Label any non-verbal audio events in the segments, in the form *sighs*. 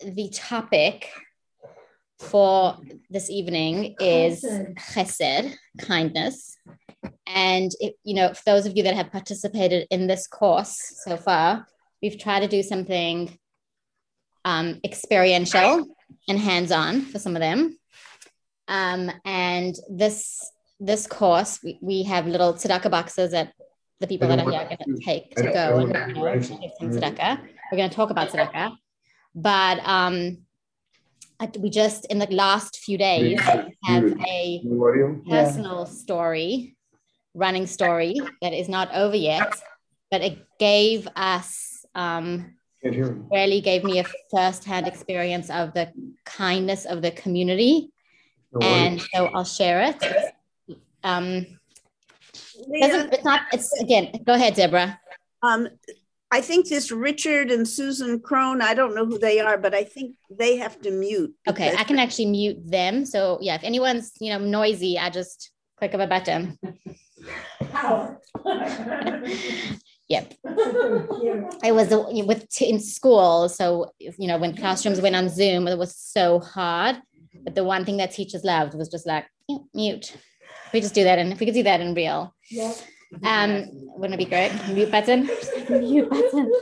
the topic for this evening is chesed, kindness. And, it, you know, for those of you that have participated in this course so far, we've tried to do something um, experiential and hands-on for some of them. Um, and this this course, we, we have little tzedakah boxes that the people that are here are going to take to go and you know, give some tzedakah. We're going to talk about tzedakah. But um, we just in the last few days have a personal story, running story that is not over yet, but it gave us um, really gave me a first-hand experience of the kindness of the community, and so I'll share it. Um, it's not. It's again. Go ahead, Deborah. Um, I think this Richard and Susan Crone, I don't know who they are, but I think they have to mute. Okay, I can actually mute them. So yeah, if anyone's you know noisy, I just click of a button. *laughs* yep. I was uh, with in school, so you know when classrooms went on Zoom, it was so hard. But the one thing that teachers loved was just like mute. we just do that, and if we could do that in real. Yeah. Um, wouldn't it be great? Mute button. *laughs* Mute button.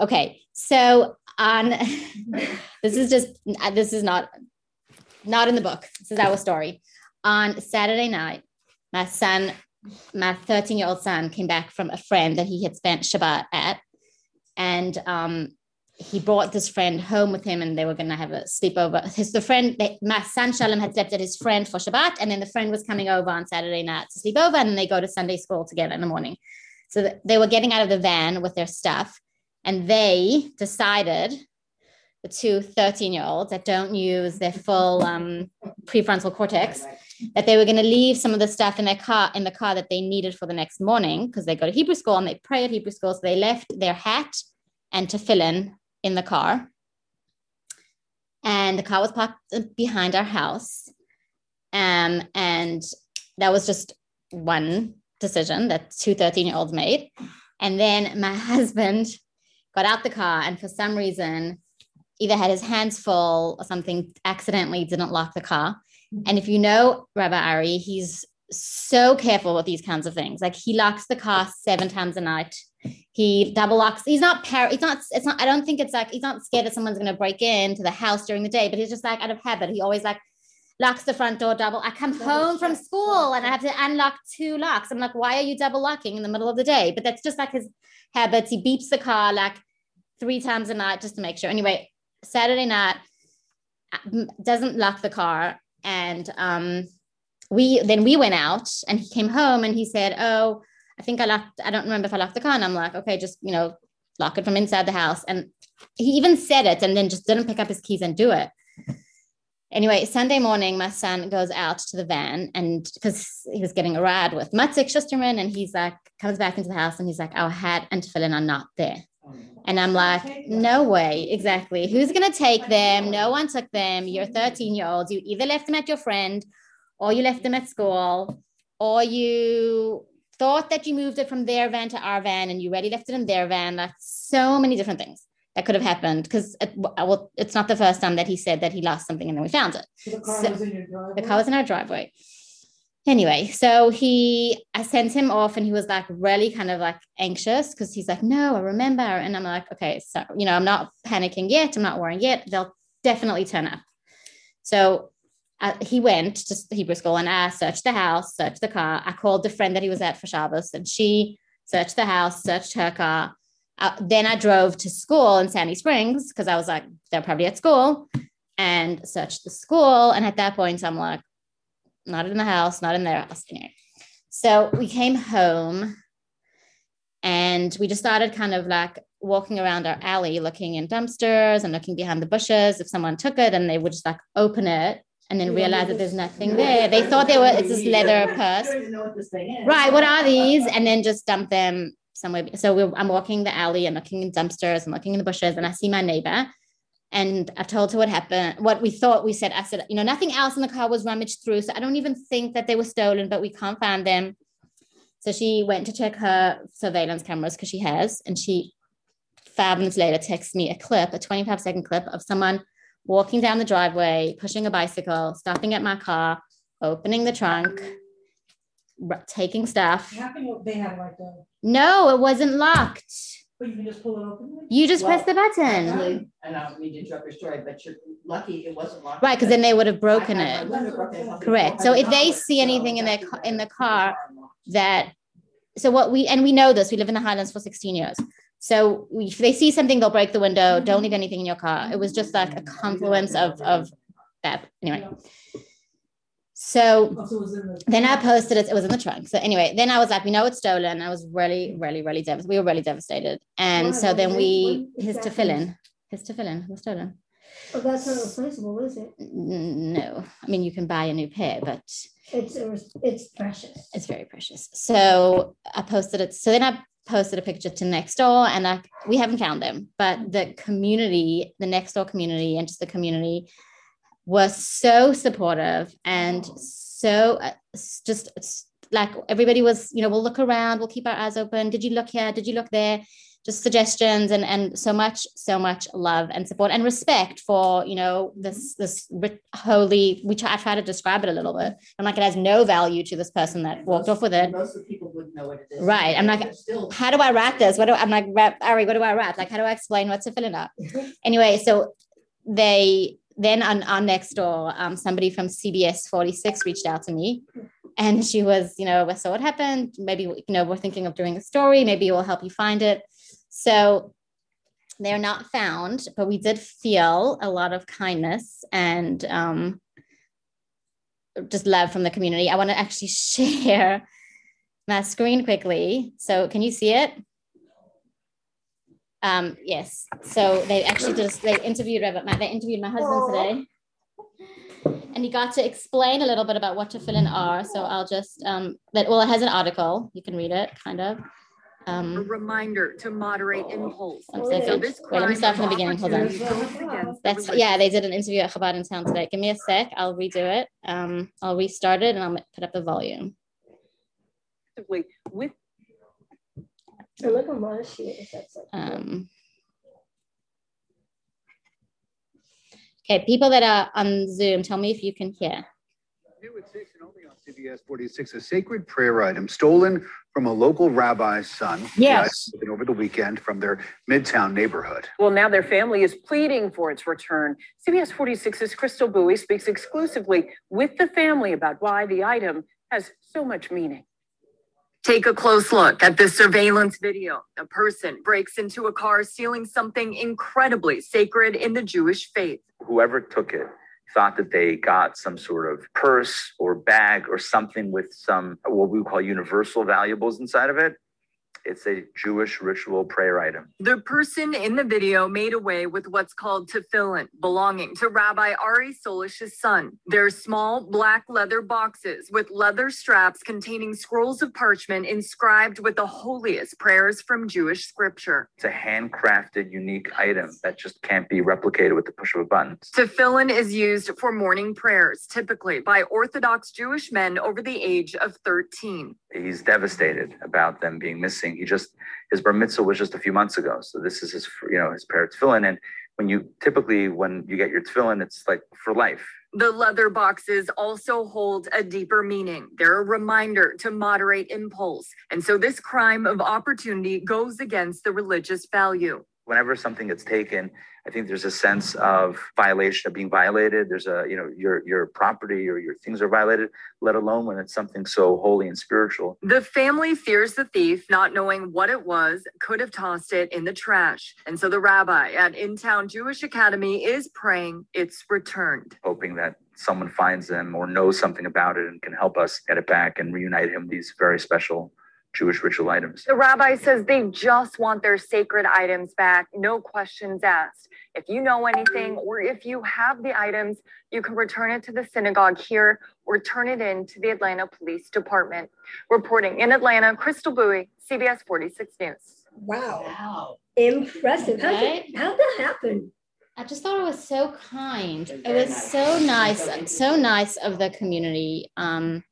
Okay, so on *laughs* this is just this is not not in the book. This is our story. On Saturday night, my son, my 13 year old son, came back from a friend that he had spent Shabbat at, and um, he brought this friend home with him and they were going to have a sleepover. His the friend, they, my son Shalom had slept at his friend for Shabbat, and then the friend was coming over on Saturday night to sleep over, and they go to Sunday school together in the morning. So they were getting out of the van with their stuff, and they decided, the two 13 year olds that don't use their full um, prefrontal cortex, that they were going to leave some of the stuff in their car in the car that they needed for the next morning because they go to Hebrew school and they pray at Hebrew school. So they left their hat and tefillin in the car. And the car was parked behind our house. Um, and that was just one decision that two 13 year olds made. And then my *laughs* husband got out the car and for some reason either had his hands full or something, accidentally didn't lock the car. And if you know Rabbi Ari, he's so careful with these kinds of things. Like he locks the car seven times a night. He double locks. He's not par. He's not. It's not. I don't think it's like he's not scared that someone's going to break into the house during the day. But he's just like out of habit. He always like locks the front door double. I come home from school and I have to unlock two locks. I'm like, why are you double locking in the middle of the day? But that's just like his habits. He beeps the car like three times a night just to make sure. Anyway, Saturday night doesn't lock the car and um we then we went out and he came home and he said, Oh, I think I locked, I don't remember if I locked the car. And I'm like, okay, just, you know, lock it from inside the house. And he even said it and then just didn't pick up his keys and do it. *laughs* Anyway, Sunday morning, my son goes out to the van and because he was getting a ride with Matzik Schusterman, and he's like, comes back into the house and he's like, our hat and tefillin are not there. And I'm like, no way, exactly. Who's going to take them? No one took them. You're 13 year olds. You either left them at your friend or you left them at school or you thought that you moved it from their van to our van and you already left it in their van. Like so many different things that could have happened because it, well, it's not the first time that he said that he lost something and then we found it. So the, car so, was in your driveway? the car was in our driveway. Anyway, so he, I sent him off and he was like really kind of like anxious because he's like, no, I remember. And I'm like, okay, so, you know, I'm not panicking yet. I'm not worrying yet. They'll definitely turn up. So uh, he went to Hebrew school and I searched the house, searched the car. I called the friend that he was at for Shabbos and she searched the house, searched her car. Uh, then I drove to school in Sandy Springs because I was like, they're probably at school and searched the school. And at that point, I'm like, not in the house, not in their house. Anyway. So we came home and we just started kind of like walking around our alley looking in dumpsters and looking behind the bushes if someone took it and they would just like open it and then realize that there's nothing there. They thought they were it's this leather purse. Right, what are these? And then just dump them somewhere. So I'm walking the alley and looking in dumpsters and looking in the bushes, and I see my neighbor. And I told her what happened, what we thought. We said, I said, you know, nothing else in the car was rummaged through. So I don't even think that they were stolen, but we can't find them. So she went to check her surveillance cameras because she has, and she five minutes later texts me a clip, a 25 second clip of someone walking down the driveway, pushing a bicycle, stopping at my car, opening the trunk, taking stuff. They have like a. No, it wasn't locked. But you can just pull it open. You just Well, press the button. And I don't mean to interrupt your story, but you're lucky it wasn't locked. Right, because then they would have broken I- I- I it. wouldn't have broken it. Correct. So if they see anything in their ca- in the car that so what we and we know this, we live in the Highlands for 16 years. So we, if they see something, they'll break the window. Mm-hmm. Don't leave anything in your car. It was just like a mm-hmm. confluence of of that. Anyway. So so it was in the- then I posted it. It was in the trunk. So anyway, then I was like, we know it's stolen. I was really, really, really devastated. We were really devastated. And so then we his tefillin. His tefillin was stolen. Oh, that's not replaceable, is it? No, I mean you can buy a new pair, but It's, it's precious. it's very precious. So I posted it. So then I posted a picture to next door, and I we haven't found them, but the community, the next door community, and just the community was so supportive and so uh, just like everybody was, you know, we'll look around, we'll keep our eyes open. Did you look here? Did you look there? Just suggestions and and so much, so much love and support and respect for you know this this holy. We try, I try to describe it a little bit. I'm like it has no value to this person that walked off with it. Most of the people wouldn't know what it is. Right, I'm like, Still. how do I wrap this? What do I'm like, Ari, what do I wrap Like, how do I explain what's a filling up? *laughs* Anyway, so they then on, our next door, um, somebody from CBS 46 reached out to me and she was, you know, so what happened? Maybe, you know, we're thinking of doing a story. Maybe it will help you find it. So they're not found, but we did feel a lot of kindness and um, just love from the community. I want to actually *laughs* share my screen quickly. So can you see it? Um, yes. So they actually just they interviewed. They interviewed my husband today. And he got to explain a little bit about what tefillin are. So I'll just um that well, it has an article. You can read it, kind of. A Um reminder to moderate impulse. one Oh, yeah. second. this Wait, let me crime start from the of beginning. Hold on. opportunity goes against the That's yeah, they did an interview at Chabad Intown today. Give me a sec. I'll redo it. Um, I'll restart it and I'll put up the volume. with And look how modest she is. That's like. Um, okay, people that are on Zoom, tell me if you can hear. New at six and only on CBS 46, a sacred prayer item stolen from a local rabbi's son. Yes. Taken Over the weekend from their Midtown neighborhood. Well, now their family is pleading for its return. CBS 46's Crystal Bui speaks exclusively with the family about why the item has so much meaning. Take a close look at this surveillance video. A person breaks into a car stealing something incredibly sacred in the Jewish faith. whoever took it thought that they got some sort of purse or bag or something with some what we would call universal valuables inside of it. It's a Jewish ritual prayer item. The person in the video made away with what's called tefillin, belonging to Rabbi Ari Sollish's son. They're small black leather boxes with leather straps containing scrolls of parchment inscribed with the holiest prayers from Jewish scripture. It's a handcrafted, unique item that just can't be replicated with the push of a button. Tefillin is used for morning prayers, typically by Orthodox Jewish men over the age of 13. He's devastated about them being missing. He just his bar mitzvah was just a few months ago, so this is his you know his of tefillin. And when you typically when you get your tefillin, it's like for life. The leather boxes also hold a deeper meaning. They're a reminder to moderate impulse. And so this crime of opportunity goes against the religious value. Whenever something gets taken, I think there's a sense of violation of being violated. There's a, you know, your your property or your things are violated, let alone when it's something so holy and spiritual. The family fears the thief, not knowing what it was, could have tossed it in the trash. And so the rabbi at Intown Jewish Academy is praying it's returned. Hoping that someone finds them or knows something about it and can help us get it back and reunite him with these very special Jewish ritual items. The rabbi says they just want their sacred items back, no questions asked. If you know anything or if you have the items, you can return it to the synagogue here or turn it in to the Atlanta Police Department. Reporting in Atlanta, Crystal Bui, CBS 46 News. Wow. Wow. Impressive. How'd, Right? it- how'd that happen? I just thought it was so kind. It was nice. so nice, So so nice of the community. Um,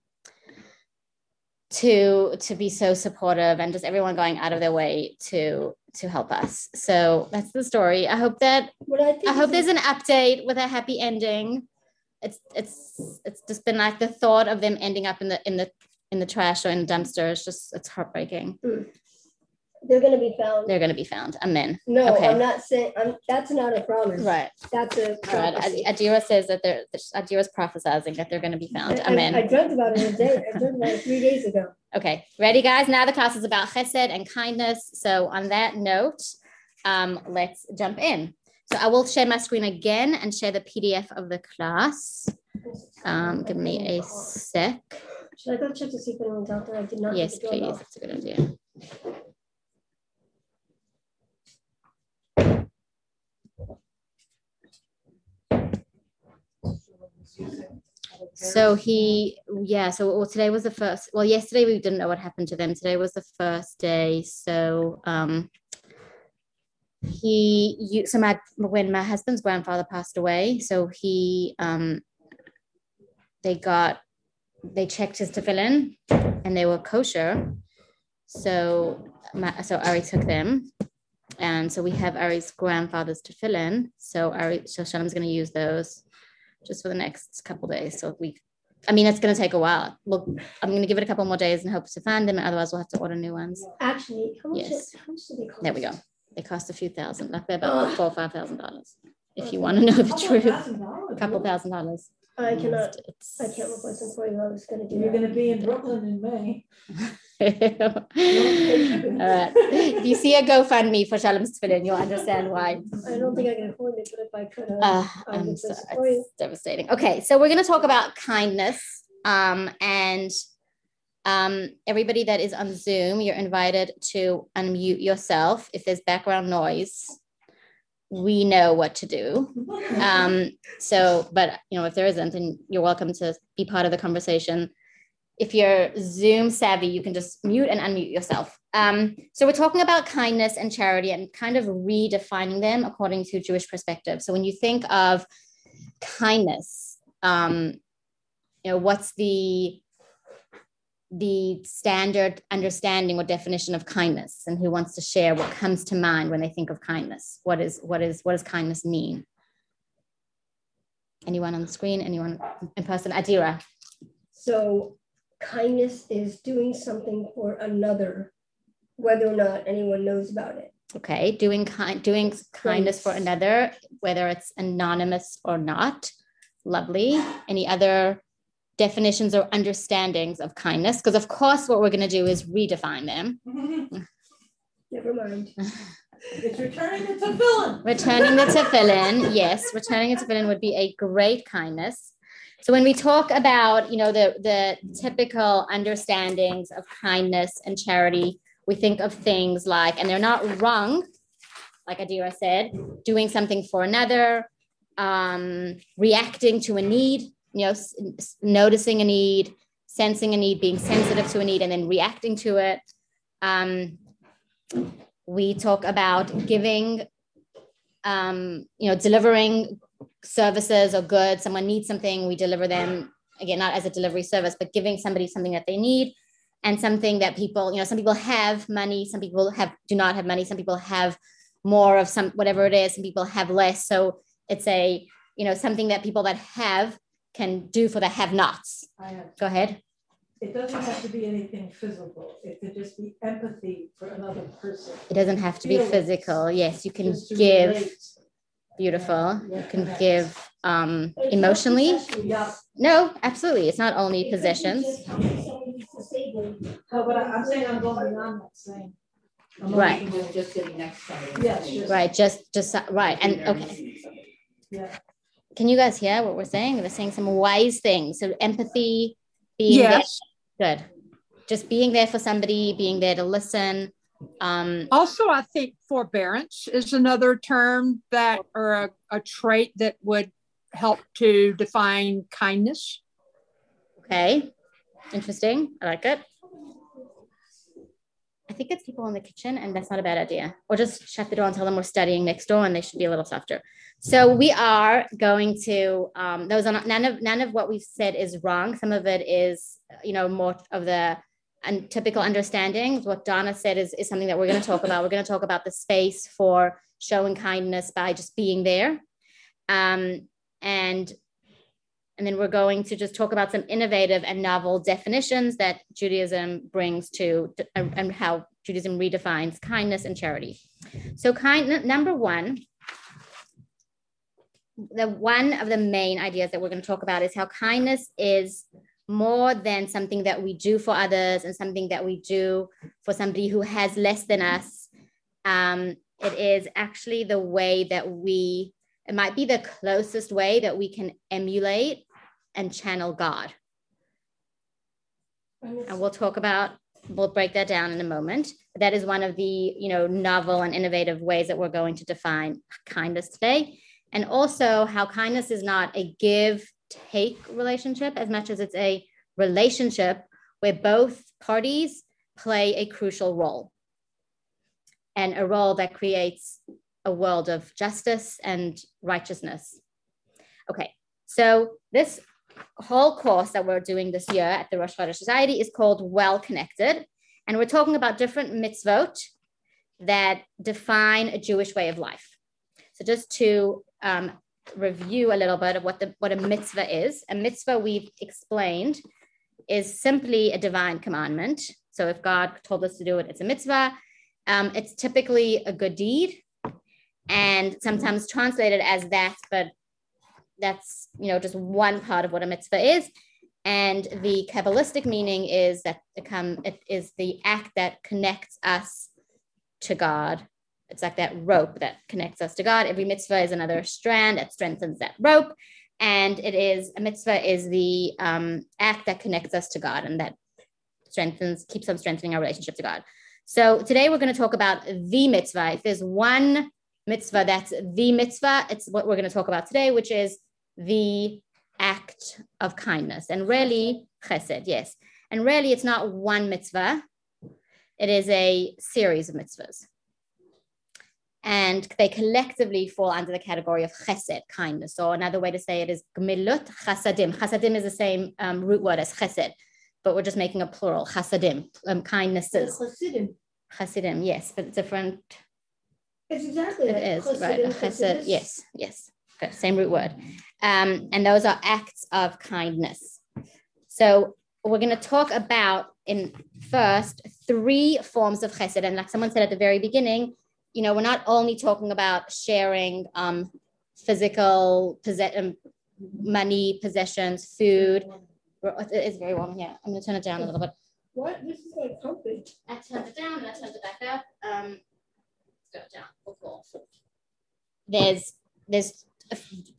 to to be so supportive and just everyone going out of their way to to help us. So that's the story. I hope that What I think I hope there's an update with a happy ending. It's it's it's just been like the thought of them ending up in the in the in the trash or in the dumpster. It's just it's heartbreaking. Mm. They're gonna be found. They're gonna be found. Amen. No, okay. I'm not saying, I'm, that's not a promise. Right. That's a right. Adira says that they're Adira's prophesizing that they're gonna be found. I- I- I dreamt about it a day, I dreamt about it three days ago. Okay. Ready, guys? Now the class is about chesed and kindness. So on that note, um, let's jump in. So I will share my screen again and share the PDF of the class. Um, give me a sec. Should I go check to see if anyone's out there? I did not. Yes, please. That's a good idea. So he, yeah. So well, today was the first. Well, yesterday we didn't know what happened to them. Today was the first day. So um, he, you, so my when my husband's grandfather passed away, so he, um, they got, they checked his tefillin, and they were kosher. So my, so Ari took them, and so we have Ari's grandfather's tefillin. So Ari, so Shalom's going to use those just for the next couple days. So we, I mean, it's going to take a while. Look, I'm going to give it a couple more days and hope to find them. Otherwise, we'll have to order new ones. Actually, how much, Yes. how much do they cost? There we go. They cost a few thousand, like they're about four or five thousand dollars. If you want to know the truth, a couple thousand dollars. I cannot, It's- I can't replace them for you. I was gonna do You're gonna be in Brooklyn in May. *laughs* *laughs* All right. If you see a GoFundMe for Shalom's tefillin, you'll understand why. I don't think I can afford it, but if I could, uh, I I'm so, place it for you. it's devastating. Okay, so we're going to talk about kindness. Um, and um, everybody that is on Zoom, you're invited to unmute yourself. If there's background noise, we know what to do. *laughs* Um, so, but you know, if there isn't, then you're welcome to be part of the conversation. If you're Zoom savvy, you can just mute and unmute yourself. Um, so we're talking about kindness and charity and kind of redefining them according to Jewish perspective. So when you think of kindness, um, you know, what's the the standard understanding or definition of kindness? And who wants to share what comes to mind when they think of kindness? What is what is what does kindness mean? Anyone on the screen? Anyone in person? Adira. So kindness is doing something for another, whether or not anyone knows about it. okay doing kind doing kindness for another whether it's anonymous or not lovely any other definitions or understandings of kindness because of course what we're going to do is redefine them *laughs* Never mind. It's returning the tefillin. Returning the tefillin, yes, returning the tefillin would be a great kindness. So when we talk about, you know, the the typical understandings of kindness and charity, we think of things like, and they're not wrong, like Adira said, doing something for another, um, reacting to a need, you know, s- noticing a need, sensing a need, being sensitive to a need, and then reacting to it. Um, we talk about giving um, you know, delivering services or goods. Someone needs something, we deliver them again, not as a delivery service, but giving somebody something that they need and something that people, you know, some people have money, some people have do not have money, some people have more of some whatever it is, some people have less. So it's a, you know, something that people that have can do for the have-nots. Have- Go ahead. It doesn't have to be anything physical. It could just be empathy for another person. It doesn't have to be physical. Yes, you can give relate. Beautiful. You can give um But it's not emotionally. No, absolutely. It's not only It could be possessions. just helping someone who's disabled. no, but I- I'm saying I'm going beyond that saying. I'm only Right. thinking Just, just next to. Yeah, sure. Right, just just right. And okay. Can you guys hear what we're saying? We're saying some wise things. So empathy, being Yes. there. Good. Just being there for somebody, being there to listen. Um, Also, I think forbearance is another term that, or a, a trait that would help to define kindness. okay. Interesting. I like it. I think it's people in the kitchen, and that's not a bad idea. Or just shut the door and tell them we're studying next door, and they should be a little softer. So we are going to. Um, those are not, none of none of what we've said is wrong. Some of it is, you know, more of the and typical understandings. What Donna said is, is something that we're going to talk about. We're going to talk about the space for showing kindness by just being there. Um, and and then we're going to just talk about some innovative and novel definitions that Judaism brings to and how Judaism redefines kindness and charity. So, kind number one, the one of the main ideas that we're going to talk about is how kindness is more than something that we do for others and something that we do for somebody who has less than us. Um, it is actually the way that we, it might be the closest way that we can emulate and channel God. And we'll talk about, we'll break that down in a moment. That is one of the, you know, novel and innovative ways that we're going to define kindness today. And also how kindness is not a give take relationship as much as it's a relationship where both parties play a crucial role and a role that creates a world of justice and righteousness. Okay, so this whole course that we're doing this year at the Rosh Chodesh Society is called Well Connected. And we're talking about different mitzvot that define a Jewish way of life. So just to um, review a little bit of what the what a mitzvah is. A mitzvah we've explained is simply a divine commandment. So if God told us to do it, it's a mitzvah. Um, it's typically a good deed, and sometimes translated as that, but that's you know just one part of what a mitzvah is. And the Kabbalistic meaning is that it, come it is the act that connects us to God it's like that rope that connects us to God. Every mitzvah is another strand that strengthens that rope. And it is a mitzvah is the um, act that connects us to God and that strengthens, keeps on strengthening our relationship to God. So today we're going to talk about the mitzvah. If there's one mitzvah that's the mitzvah, it's what we're going to talk about today, which is the act of kindness. And really, chesed, yes. And really, it's not one mitzvah, it is a series of mitzvahs and they collectively fall under the category of chesed, kindness. So another way to say it is gmilut chasadim. Chasadim is the same um, root word as chesed, but we're just making a plural, chasadim, um, kindnesses. Chassidim. Chassidim, yes, but different. It's exactly It is, right, chesed, yes, yes, okay, same root word. Um, and those are acts of kindness. So we're going to talk about in first three forms of chesed. And like someone said at the very beginning, you know, we're not only talking about sharing um, physical possess- um, money, possessions, food. It is very warm here. I'm going to turn it down a little bit. What? This is like comfy. I turned it down and I turned it back up. Um, let's go down. Cool. There's there's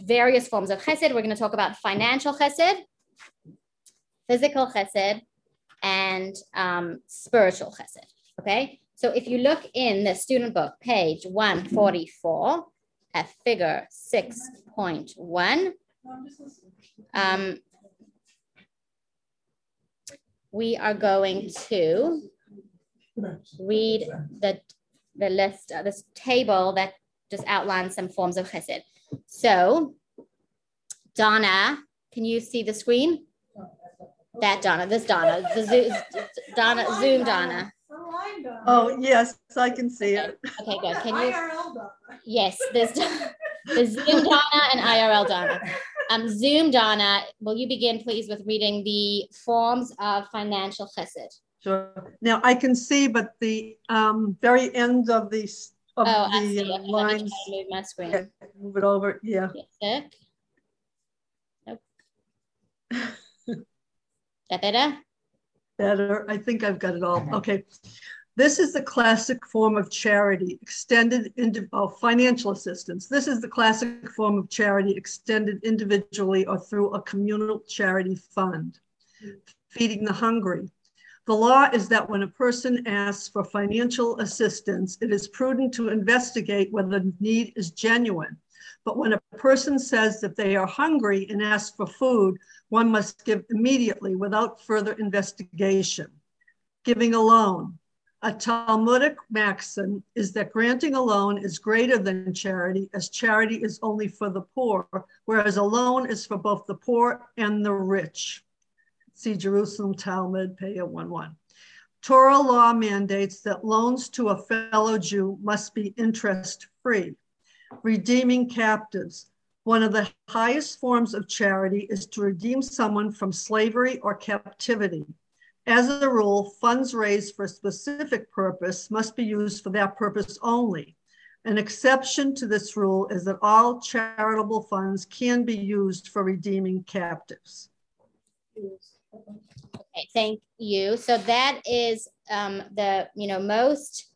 various forms of chesed. We're going to talk about financial chesed, physical chesed, and um, spiritual chesed. Okay. So if you look in the student book, page 144, at figure 6.1, um, we are going to read the, the list, uh, this table that just outlines some forms of chesed. So, Donna, can you see the screen? That Donna, this Donna, the Zoom, Donna, Zoom Donna. Oh, yes, I can see it. Okay, good. Can you? Yes, there's *laughs* the Zoom Donna and IRL Donna. Um, Zoom Donna, will you begin please with reading the forms of financial chesed? Sure. Now I can see, but the um, very end of the of oh, I the see. uh, Okay, lines. move my screen. Okay, Move it over. Yeah. Yes, Nope. *laughs* that better? Better. I think I've got it all. Okay. This is the classic form of charity, extended into oh, financial assistance. This is the classic form of charity extended individually or through a communal charity fund. Feeding the hungry. The law is that when a person asks for financial assistance, it is prudent to investigate whether the need is genuine. But when a person says that they are hungry and asks for food, one must give immediately without further investigation. Giving a loan. A Talmudic maxim is that granting a loan is greater than charity, as charity is only for the poor, whereas a loan is for both the poor and the rich. See Jerusalem Talmud, Peah 1 1. Torah law mandates that loans to a fellow Jew must be interest free. Redeeming captives. One of the highest forms of charity is to redeem someone from slavery or captivity. As a rule, funds raised for a specific purpose must be used for that purpose only. An exception to this rule is that all charitable funds can be used for redeeming captives. Okay, thank you. So that is um, the you know most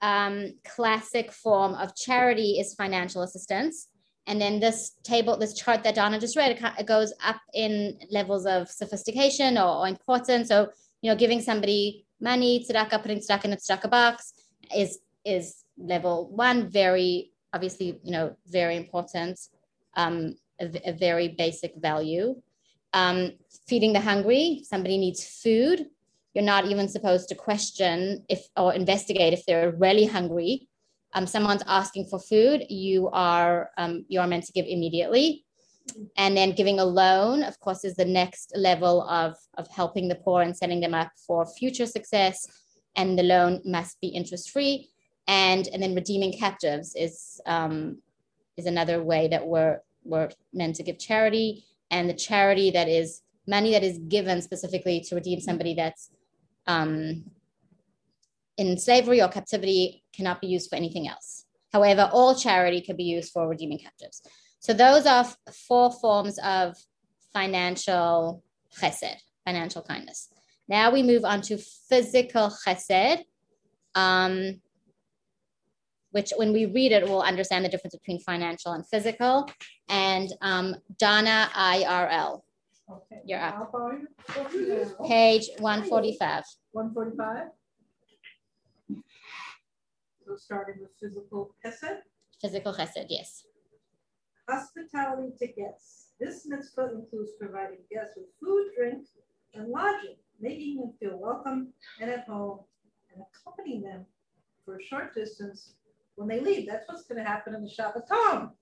um, classic form of charity is financial assistance. And then this table, this chart that Donna just read, it goes up in levels of sophistication or, or importance. So, you know, giving somebody money, tzedakah, putting tzedakah in a tzedakah box is is level one. Very obviously, you know, very important, um, a, a very basic value. Um, feeding the hungry, somebody needs food. You're not even supposed to question if or investigate if they're really hungry um, someone's asking for food, you are um, you are meant to give immediately. And then giving a loan, of course, is the next level of, of helping the poor and setting them up for future success. And the loan must be interest free. And, and then redeeming captives is, um, is another way that we're, we're meant to give charity. And the charity that is money that is given specifically to redeem somebody that's um, in slavery or captivity cannot be used for anything else. However, all charity could be used for redeeming captives. So those are four forms of financial chesed, financial kindness. Now we move on to physical chesed, um, which when we read it, we'll understand the difference between financial and physical. And um, Donna IRL. Okay. You're up. How far are you? Page 145. One forty-five? So starting with physical chesed, Physical chesed, yes. hospitality to guests. This mitzvah includes providing guests with food, drink, and lodging, making them feel welcome and at home, and accompanying them for a short distance when they leave. That's what's going to happen in the Shabbaton.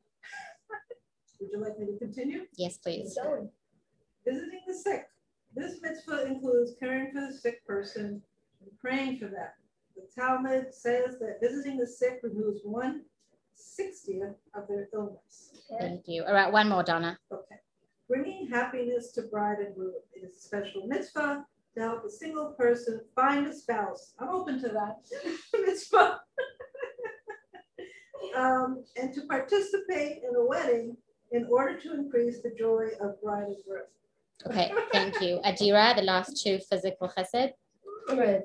*laughs* Would you like me to continue? Yes, please. Visiting the sick. This mitzvah includes caring for the sick person and praying for them. The Talmud says that visiting the sick removes one sixtieth of their illness. Thank you. All right, one more, Donna. Okay. Bringing happiness to bride and groom. is a special mitzvah to help a single person find a spouse. I'm open to that *laughs* mitzvah. *laughs* um, and to participate in a wedding in order to increase the joy of bride and groom. Okay, thank you. Adira, the last two physical chesed. Right.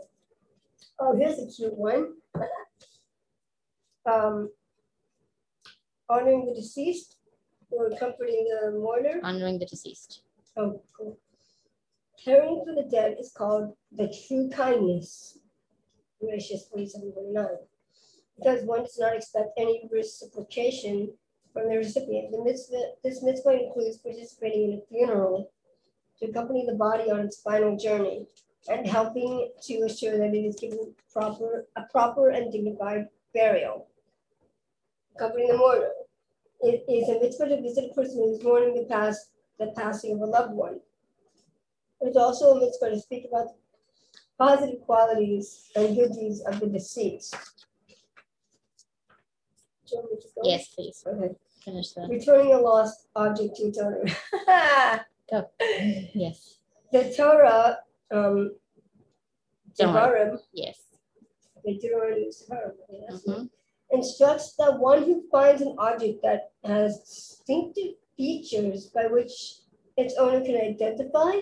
Oh, here's a cute one. Um, honoring the deceased or comforting the mourner. Honoring the deceased. Oh, cool. Caring for the dead is called the true kindness. Genesis 4729. Because one does not expect any reciprocation from the recipient. The mitzvah, this mitzvah includes participating in a funeral to accompany the body on its final journey and helping to assure that it is given proper a proper and dignified burial. Covering the mourner. It is a mitzvah to visit a person who is mourning the past, the passing of a loved one. It's also a mitzvah to speak about positive qualities and good deeds of the deceased. Do you want me to go? Yes, please. Okay. Finish the. Returning a lost object to its *laughs* owner. Go. Yes. the Torah, um, worry. Yes. the Devarim, yes, Mhm. instructs that one who finds an object that has distinctive features by which its owner can identify,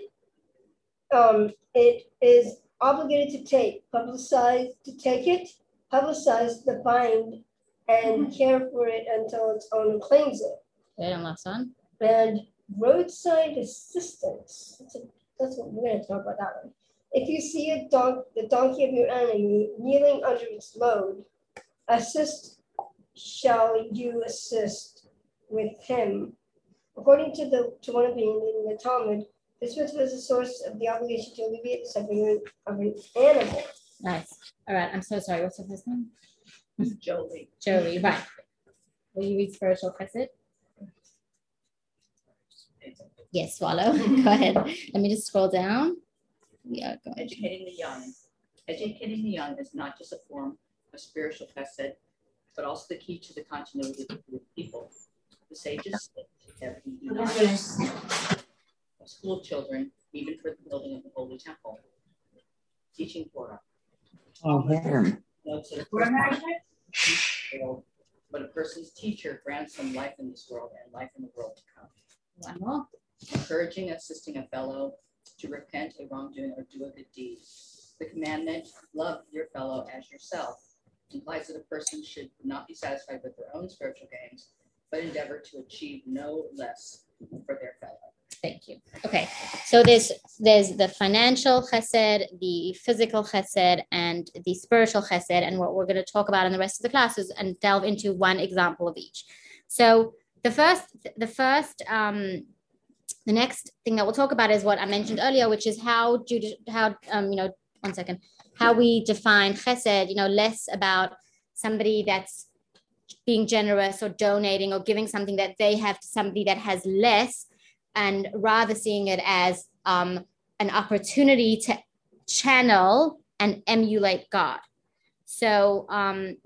um, it is obligated to take, publicize, to take it, publicize the find, and care for it until its owner claims it. Good. And last one. And roadside assistance. That's, a, that's what we're going to talk about that one. If you see a dog, the donkey of your enemy kneeling under its load, assist shall you assist with him. According to the to one opinion in the Talmud, this was a source of the obligation to alleviate the suffering of an animal. Nice. All right. I'm so sorry. What's your first name? Jolie. Jolie. Right. Will you read spiritual chesed? Yes, swallow. *laughs* Go ahead. Let me just scroll down. Yeah, go ahead. Educating the young. Educating the young is not just a form of spiritual chesed, but also the key to the continuity of the people. The sages said that we do not of school children, even for the building of the holy temple. Teaching Torah. Oh, man. Notes that but a person's teacher grants them life in this world and life in the world to come. Wow. Encouraging, assisting a fellow to repent a wrongdoing or do a good deed. The commandment, love your fellow as yourself, implies that a person should not be satisfied with their own spiritual gains, but endeavor to achieve no less for their fellow. Thank you. Okay, so there's there's the financial chesed, the physical chesed, and the spiritual chesed, and what we're going to talk about in the rest of the classes and delve into one example of each. So the first, the first, um, the next thing that we'll talk about is what I mentioned earlier, which is how judi- how um, you know, one second, how we define chesed. You know, less about somebody that's being generous or donating or giving something that they have to somebody that has less and rather seeing it as um, an opportunity to channel and emulate God. So, um,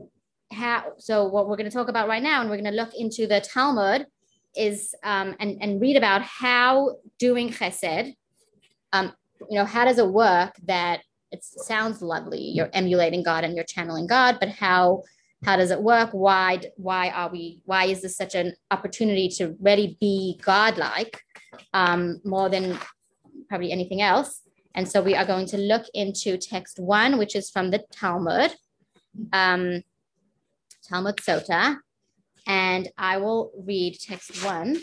how? So, what we're going to talk about right now, and we're going to look into the Talmud, is um, and and read about how doing Chesed. Um, you know, how does it work? That it sounds lovely. You're emulating God and you're channeling God, but how? How does it work? Why? Why are we? Why is this such an opportunity to really be godlike? um, more than probably anything else. And so we are going to look into text one, which is from the Talmud, um, Talmud Sota. And I will read text one.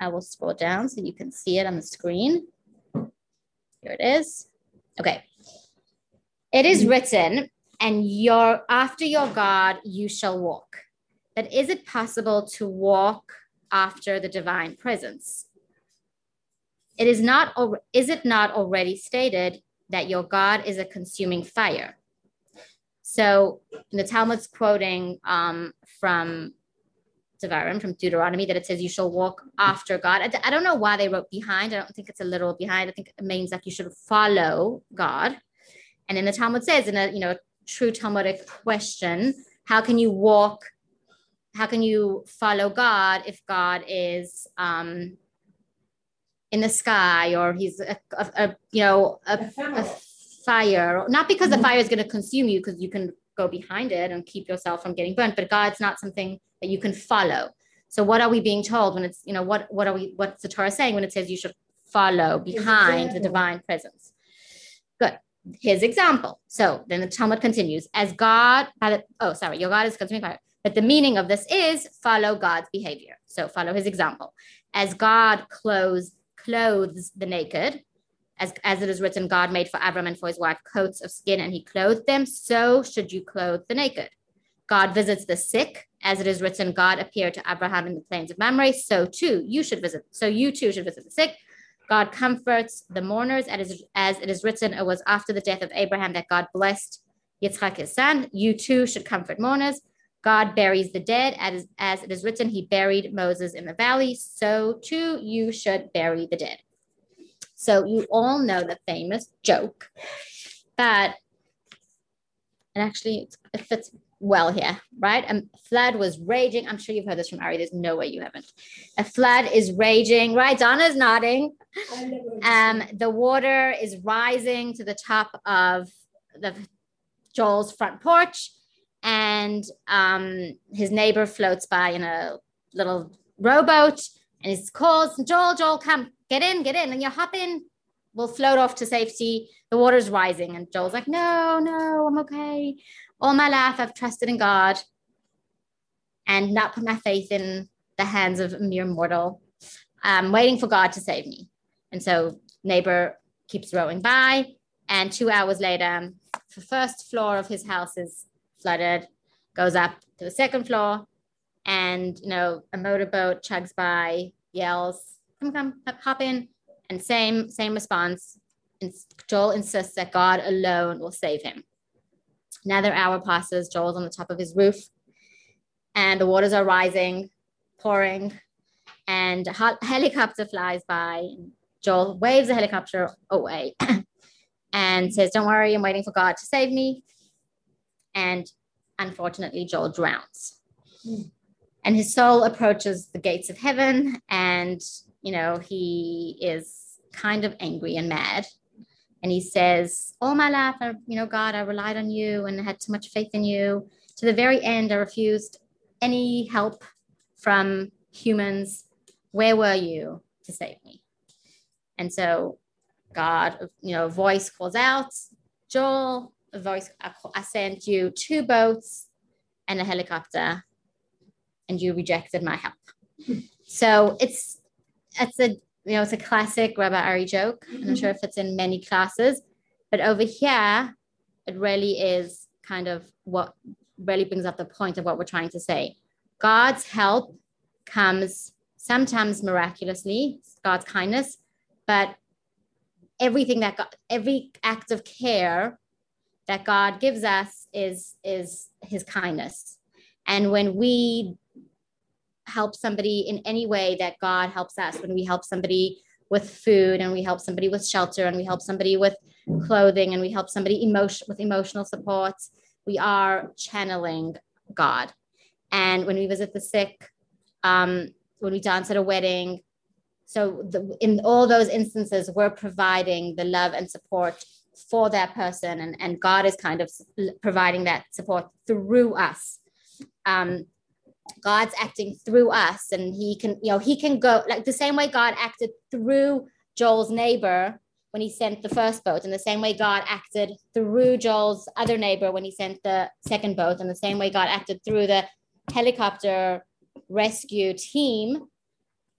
I will scroll down so you can see it on the screen. Here it is. Okay. It is written, and your after your God you shall walk. But is it possible to walk after the divine presence? It is not, is it not already stated that your God is a consuming fire? So the Talmud's quoting um, from Devarim, from Deuteronomy, that it says you shall walk after God. I, I don't know why they wrote behind. I don't think it's a literal behind. I think it means like you should follow God. And then the Talmud says in a you know true Talmudic question, how can you walk? How can you follow God if God is um, in the sky or he's a, a, a you know a, a fire not because the mm-hmm. fire is going to consume you because you can go behind it and keep yourself from getting burnt but god's not something that you can follow. So what are we being told when it's you know what what are we what's the torah saying when it says you should follow behind the divine presence? Good. His example. So then the talmud continues as god by the, oh sorry your god is consuming fire. But the meaning of this is follow god's behavior. So follow his example. As god clothes clothes the naked, as, as it is written, God made for Abram and for his wife coats of skin, and he clothed them, so should you clothe the naked. God visits the sick, as it is written, God appeared to Abraham in the plains of Mamre, so too you should visit, so you too should visit the sick. God comforts the mourners, as, as it is written, it was after the death of Abraham that God blessed Yitzchak his son. You too should comfort mourners. God buries the dead, as, as it is written, he buried Moses in the valley. So too, you should bury the dead. So you all know the famous joke that, and actually it fits well here, right? A flood was raging. I'm sure you've heard this from Ari. There's no way you haven't. A flood is raging, right? Donna's nodding. Um, the water is rising to the top of the Joel's front porch and um, his neighbor floats by in a little rowboat and he calls joel joel come get in get in. And you hop in we'll float off to safety. The water's rising. And joel's like no no i'm okay. All my life i've trusted in god and not put my faith in the hands of a mere mortal. I'm waiting for god to save me. And so neighbor keeps rowing by. And two hours later the first floor of his house is flooded, goes up to the second floor, and you know a motorboat chugs by, yells, "Come, come, hop in!" And same same response. And Joel insists that God alone will save him. Another hour passes. Joel's on the top of his roof, and the waters are rising, pouring, and a helicopter flies by. Joel waves the helicopter away. *clears throat* and says, Don't worry, I'm waiting for God to save me. And unfortunately, Joel drowns. Hmm. And his soul approaches the gates of heaven, and you know, he is kind of angry and mad. And he says, All my life, I, you know, God, I relied on you and had too much faith in you. To the very end, I refused any help from humans. Where were you to save me? And so God, you know, a voice calls out, Joel, a voice, I, I sent you two boats and a helicopter, and you rejected my help. So it's it's a you know it's a classic Rabbi Ari joke. I'm sure if it's in many classes, but over here, it really is kind of what really brings up the point of what we're trying to say. God's help comes sometimes miraculously, God's kindness, but everything that God, every act of care that God gives us is is his kindness. And when we help somebody in any way that God helps us, when we help somebody with food and we help somebody with shelter and we help somebody with clothing and we help somebody emotion with emotional support, we are channeling God. And when we visit the sick, um, when we dance at a wedding, so the, in all those instances, we're providing the love and support for that person, and, and God is kind of providing that support through us. Um, God's acting through us, and He can, you know, He can go like the same way God acted through Joel's neighbor when He sent the first boat, and the same way God acted through Joel's other neighbor when He sent the second boat, and the same way God acted through the helicopter rescue team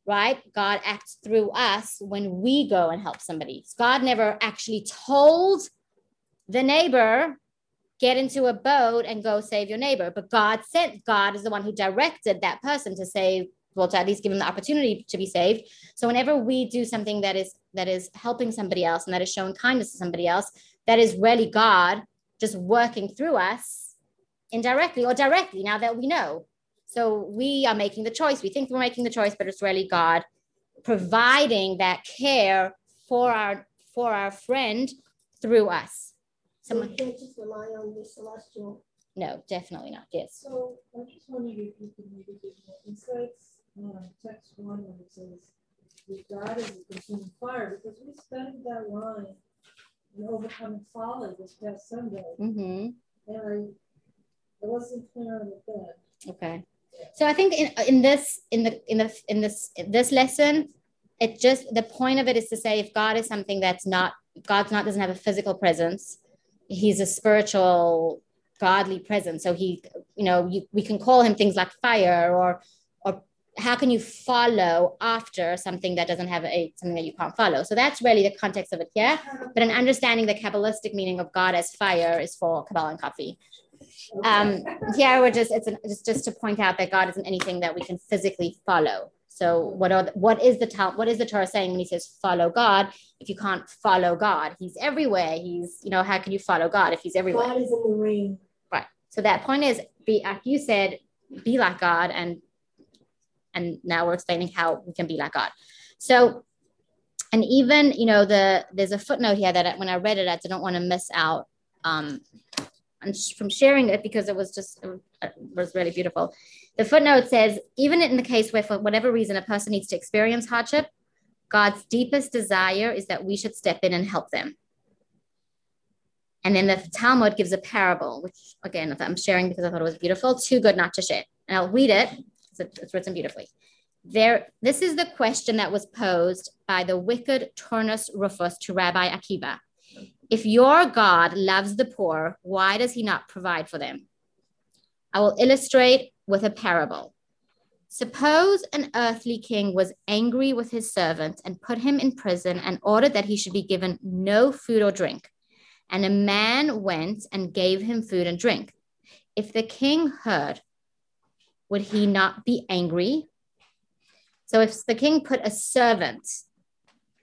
right? God acts through us when we go and help somebody. God never actually told the neighbor, get into a boat and go save your neighbor. But God sent, God is the one who directed that person to save, well, to at least give them the opportunity to be saved. So whenever we do something that is that is helping somebody else and that is showing kindness to somebody else, that is really God just working through us indirectly or directly now that we know so we are making the choice. We think we're making the choice, but it's really God providing that care for our for our friend through us. Someone so can't just rely on the celestial. No, definitely not. Yes. So I'm just wondering if you can maybe give more insights on text one when it says with God is a consuming fire, because we studied that line in overcoming folly this past Sunday. Mm-hmm. And I, I wasn't clear on it then. Okay. So I think in, in this in the in the in this this lesson, it just the point of it is to say if God is something that's not God's not doesn't have a physical presence, He's a spiritual godly presence. So he, you know, you, we can call him things like fire or or how can you follow after something that doesn't have a something that you can't follow? So that's really the context of it here. But an understanding the Kabbalistic meaning of God as fire is for Kabbalah and coffee. Um, yeah, we're just it's, an, just just to point out that God isn't anything that we can physically follow. So what are the, what is the what is the Torah saying when He says follow God? If you can't follow God, He's everywhere. He's you know how can you follow God if He's everywhere? God is in the rain. Right. So that point is be like you said, be like God, and and now we're explaining how we can be like God. So and even you know the there's a footnote here that when I read it, I didn't want to miss out. Um, from sharing it because it was just it was really beautiful. The footnote says even in the case where for whatever reason a person needs to experience hardship, God's deepest desire is that we should step in and help them. And then the Talmud gives a parable, which again I'm sharing because I thought it was beautiful, too good not to share. And I'll read it. It's written beautifully. There, this is the question that was posed by the wicked Turnus Rufus to Rabbi Akiva. If your God loves the poor, why does he not provide for them? I will illustrate with a parable. Suppose an earthly king was angry with his servant and put him in prison and ordered that he should be given no food or drink. And a man went and gave him food and drink. If the king heard, would he not be angry? So if the king put a servant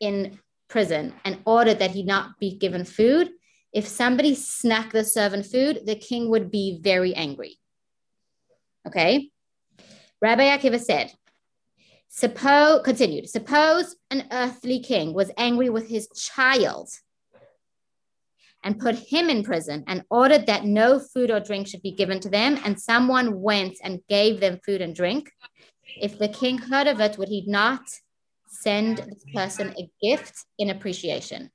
in prison and ordered that he not be given food. If somebody snack the servant food, the king would be very angry. Okay. Rabbi Akiva said, suppose, continued, suppose an earthly king was angry with his child and put him in prison and ordered that no food or drink should be given to them. And someone went and gave them food and drink. If the king heard of it, would he not send this person a gift in appreciation?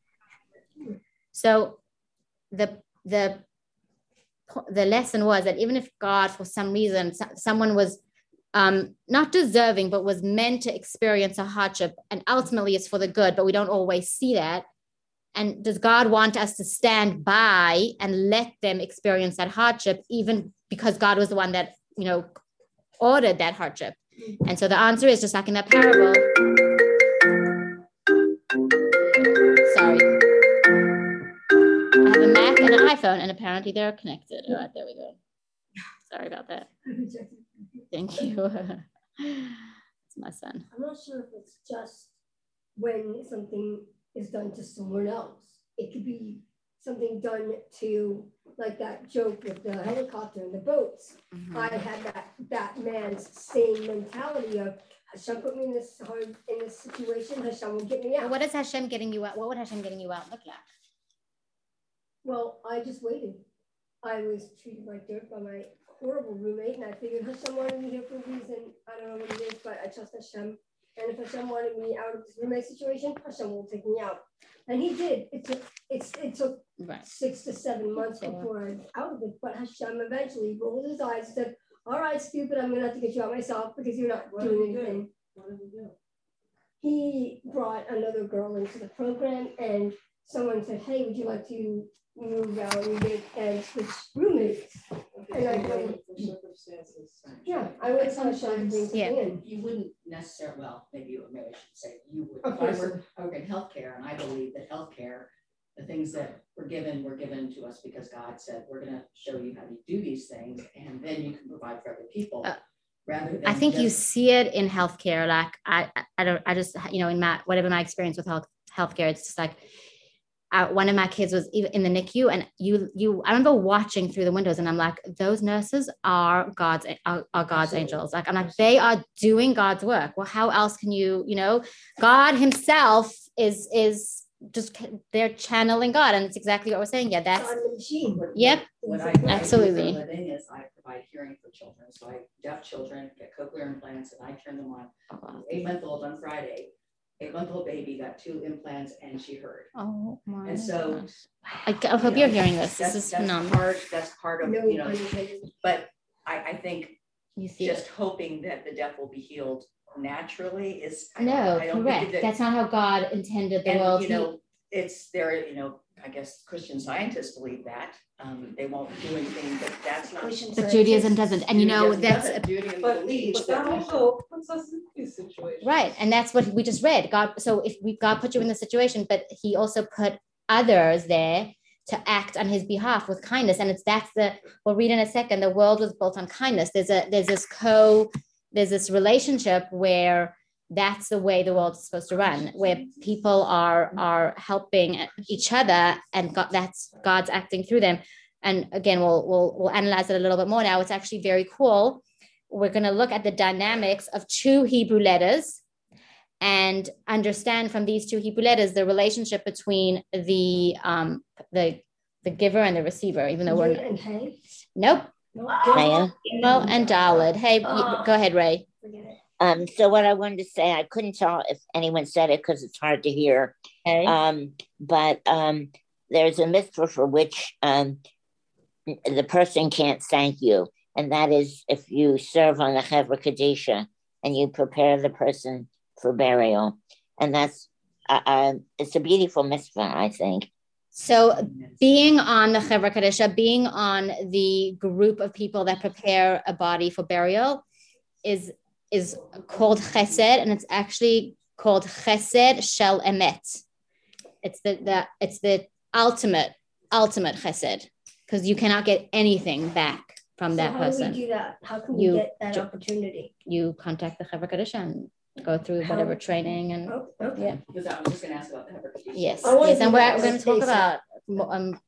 So the the the lesson was that even if God, for some reason, someone was um, not deserving, but was meant to experience a hardship, and ultimately it's for the good, but we don't always see that. And does God want us to stand by and let them experience that hardship, even because God was the one that, you know, ordered that hardship? And so the answer is just like in that parable. Sorry. I have and iPhone, and apparently they're connected. All right, there we go. *sighs* Sorry about that. *laughs* Thank you. *laughs* it's my son. I'm not sure if it's just when something is done to someone else. It could be something done to like that joke with the helicopter and the boats. Mm-hmm. I had that that man's same mentality of Hashem put me in this hard in this situation. Hashem will get me out. Well, what is Hashem getting you out? What would Hashem getting you out look like? Well, I just waited. I was treated like dirt by my horrible roommate, and I figured Hashem wanted me here for a reason. I don't know what it is, but I trust Hashem. And if Hashem wanted me out of this roommate situation, Hashem will take me out. And he did. It took it's it took right. six to seven months before I was out of it. But Hashem eventually rolled his eyes and said, All right, stupid, I'm gonna have to get you out myself because you're not what doing anything. Do? What did he do? He brought another girl into the program and someone said, Hey, would you like to move out and get and switch roommates? And I go, yeah, I would sometimes yeah. You wouldn't necessarily, well, maybe you, maybe I should say you would. If I work, I work in healthcare and I believe that healthcare, the things that were given were given to us because God said, we're going to show you how to do these things and then you can provide for other people. Uh, rather I think just, you see it in healthcare. Like I, I don't, I just, you know, in my, whatever my experience with health, healthcare, it's just like, uh, one of my kids was in the NICU, and you you I remember watching through the windows, and I'm like, those nurses are God's are, are God's Absolutely. angels. Like I'm like, they are doing God's work. Well, how else can you you know? God Himself is is just they're channeling God, and it's exactly what we're saying. Yeah, that's yep, what I, absolutely. The thing is, I provide hearing for children, so I deaf children get cochlear implants, and I turn them on. Oh, Eight month old on Friday eight month old baby got two implants and she heard. Oh my. And so I, I hope you are hearing this. This is that's phenomenal. Part, that's part of, you know, but I, I think you see just it. hoping that the deaf will be healed naturally is I no I correct. That, that's not how God intended the and, world. You know, it's there, you know, I guess Christian scientists believe that. Um, they won't do anything, but that's not. Christian but Judaism doesn't, and you know that's a, Judaism but, believes but that also puts us in these situations. Right, and that's what we just read. God, so if we God put you in the situation, but He also put others there to act on His behalf with kindness, and it's that's the we'll read in a second. The world was built on kindness. There's a there's this co there's this relationship where that's the way the world is supposed to run where people are are helping each other and God, that's god's acting through them and again we'll, we'll we'll analyze it a little bit more now it's actually very cool we're going to look at the dynamics of two hebrew letters and understand from these two hebrew letters the relationship between the um the the giver and the receiver even though we're and hey. nope Maya. and Dalid. Hey, go ahead, Ray. Um, so what I wanted to say, I couldn't tell if anyone said it because it's hard to hear. Okay. Um, but um, there's a mitzvah for which um, the person can't thank you, and that is if you serve on the Chevra Kadisha and you prepare the person for burial, and that's uh, uh, it's a beautiful mitzvah, I think. So, being on the Chevra Kadisha, being on the group of people that prepare a body for burial, is is called chesed, and it's actually called chesed shel emet. It's the, the it's the ultimate ultimate chesed because you cannot get anything back from so that how person. How do we do that? How can you, we get that opportunity? You contact the Chevra Kadisha and go through how? whatever training and oh, okay. yeah. Because I was just going to ask about the Chevra Yes, yes, and we're, we're going to talk about um,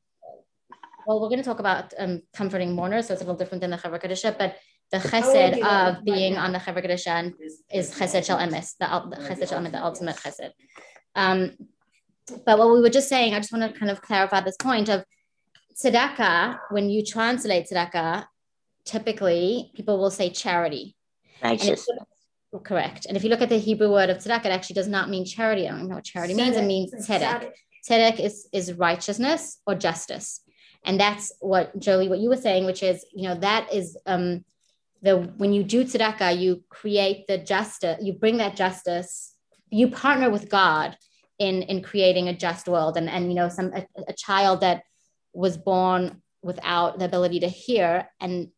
well, we're going to talk about um, comforting mourners, so it's a little different than the Chevra Kadisha, but the chesed of being on the Chevra Kadisha is chesed shel emes, the, the chesed shel emes, the ultimate chesed. Um, but what we were just saying, I just want to kind of clarify this point of tzedakah. When you translate tzedakah, typically people will say charity. Righteous. And correct. And if you look at the Hebrew word of tzedakah, it actually does not mean charity. I don't know what charity means. It means tzedek. Tzedek is, is righteousness or justice. And that's what Jolie, what you were saying, which is, you know, that is um the when you do tzedakah, you create the justice, you bring that justice, you partner with God in in creating a just world. And and you know, some a, a child that was born without the ability to hear and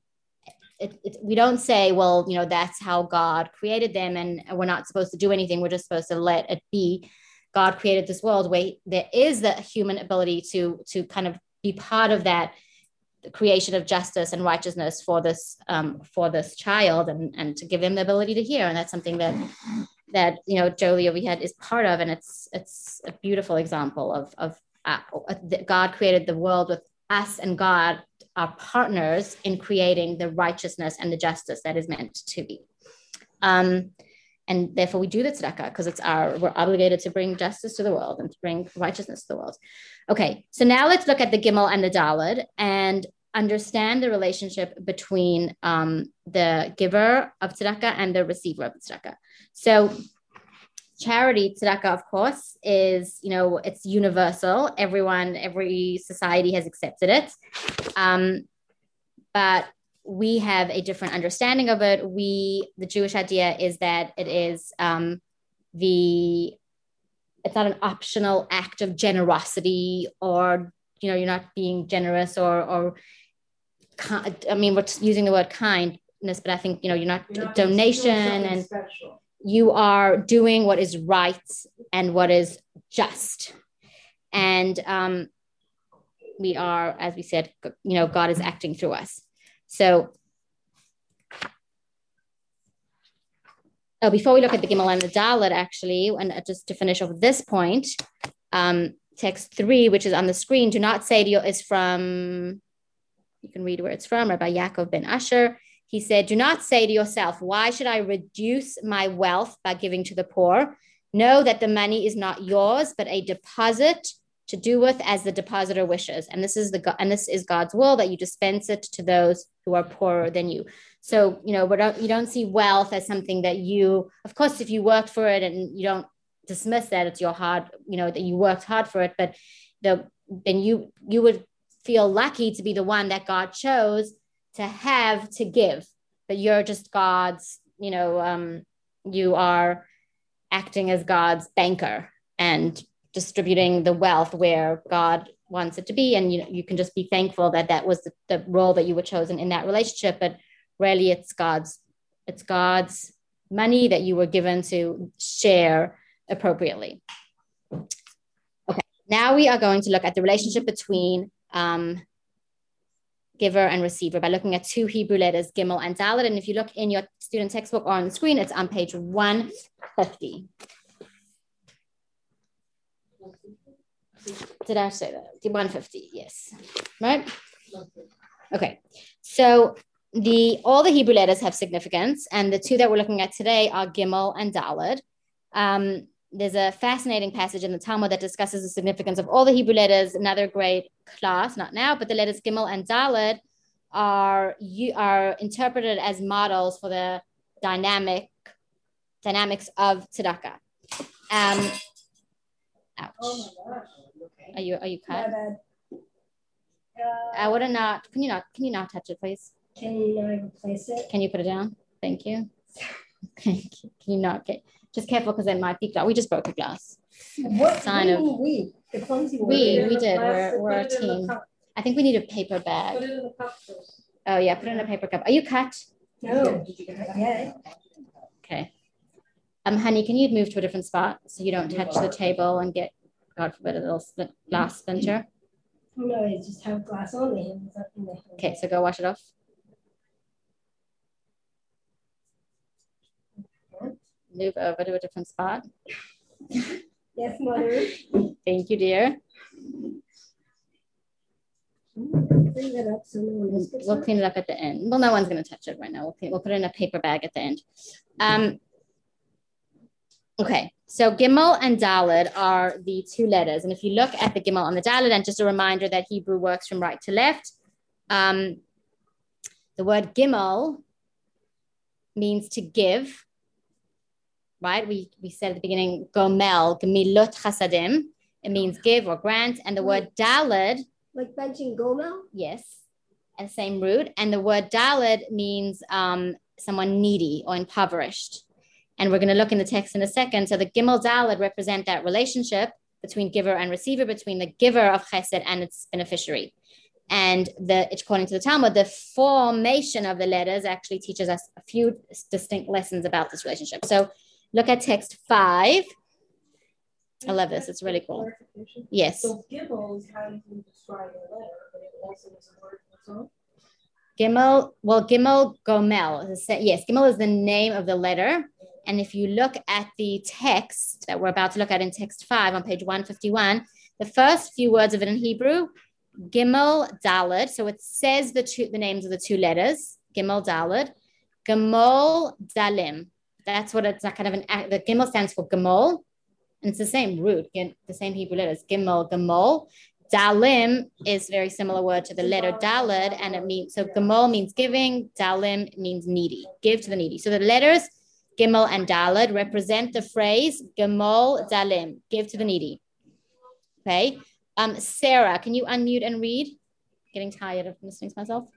it, it, we don't say, well, you know, that's how God created them and we're not supposed to do anything. We're just supposed to let it be. God created this world where there is the human ability to to kind of be part of that creation of justice and righteousness for this um, for this child and and to give him the ability to hear and that's something that that you know Jolie over is part of and it's it's a beautiful example of of uh, God created the world with us and God are partners in creating the righteousness and the justice that is meant to be. Um, and therefore we do the tzedakah because it's our we're obligated to bring justice to the world and to bring righteousness to the world. Okay so now let's look at the gimel and the dalid and understand the relationship between um, the giver of tzedakah and the receiver of tzedakah. So charity tzedakah of course is you know it's universal. Everyone every society has accepted it. Um, but we have a different understanding of it. We, the Jewish idea is that it is um, the, it's not an optional act of generosity or, you know, you're not being generous or, or, I mean, we're using the word kindness, but I think, you know, you're not, you're not donation and special. you are doing what is right and what is just. And um, we are, as we said, you know, God is acting through us. So, oh, before we look at the Gimel and the Dalet, actually, and just to finish off this point, um, text three, which is on the screen, do not say to you, is from, you can read where it's from, Rabbi Yaakov ben Asher. He said, Do not say to yourself, Why should I reduce my wealth by giving to the poor? Know that the money is not yours, but a deposit to do with as the depositor wishes. And this is the and this is God's will that you dispense it to those who are poorer than you. So, you know, but you don't see wealth as something that you, of course, if you worked for it and you don't dismiss that it's your hard, you know, that you worked hard for it, but the then you you would feel lucky to be the one that God chose to have to give. But you're just God's, you know, um, you are acting as God's banker and distributing the wealth where God wants it to be. And you know, you can just be thankful that that was the, the role that you were chosen in that relationship. But really, it's God's it's God's money that you were given to share appropriately. Okay, now we are going to look at the relationship between um, giver and receiver by looking at two Hebrew letters, Gimel and Dalet. And if you look in your student textbook or on the screen, it's on page 150. Did I say that? The 150, yes. Right? Okay. So the all the Hebrew letters have significance, and the two that we're looking at today are Gimel and Daled. Um, there's a fascinating passage in the Talmud that discusses the significance of all the Hebrew letters. Another great class, not now, but the letters Gimel and Daled are you are interpreted as models for the dynamic dynamics of tzedakah. Um, ouch. Oh are you are you cut? Uh, I would have not. Can you not? Can you not touch it, please? Can you replace it? Can you put it down? Thank you. can you not get? Just careful because it might be glass. We just broke a glass. What sign of we? The clumsy we we did. We're we're a team. I think we need a paper bag. Put it in the cup first. Oh yeah, put it in a paper cup. Are you cut? No. Did you get it? Yeah. Okay. Um, honey, can you move to a different spot so you don't touch the table and get God forbid, a little split, glass splinter. No, you just have glass on the Okay, so go wash it off. Move over to a different spot. Yes, mother. Thank you, dear. Bring that up so no one We'll clean it up at the end. Well, no one's going to touch it right now. We'll, clean, we'll put it in a paper bag at the end. Um, okay, So Gimel and Dalid are the two letters. And if you look at the Gimel and the Dalid, and just a reminder that Hebrew works from right to left, um, the word Gimel means to give, right? We, we said at the beginning, Gomel, Gemilot Chasadim. It means give or grant. And the word Dalid. Like benching Gomel? Yes. And same root. And the word Dalid means um, someone needy or impoverished. And we're going to look in the text in a second. So the Gimel Dalad represent that relationship between giver and receiver, between the giver of chesed and its beneficiary. And the according to the Talmud, the formation of the letters actually teaches us a few distinct lessons about this relationship. So look at text five. I love this. It's really cool. Yes. So Gimel is how you describe a letter, but it also is a word of its own. Gimel, well, Gimel Gomel. Yes, Gimel is the name of the letter. And if you look at the text that we're about to look at in text five on page 151, the first few words of it in Hebrew, Gimel Dalad. So it says the two the names of the two letters, Gimel Dalad, Gimel Dalim. That's what it's kind of an the Gimel stands for Gimel, and it's the same root, the same Hebrew letters, Gimel, Gimel. Dalim is very similar word to the letter Dalad, and it means so Gimel means giving, Dalim means needy, give to the needy. So the letters Gimel and Dalad represent the phrase Gimel Dalim, give to the needy. Okay. Um, Sarah, can you unmute and read? Getting tired of listening to myself.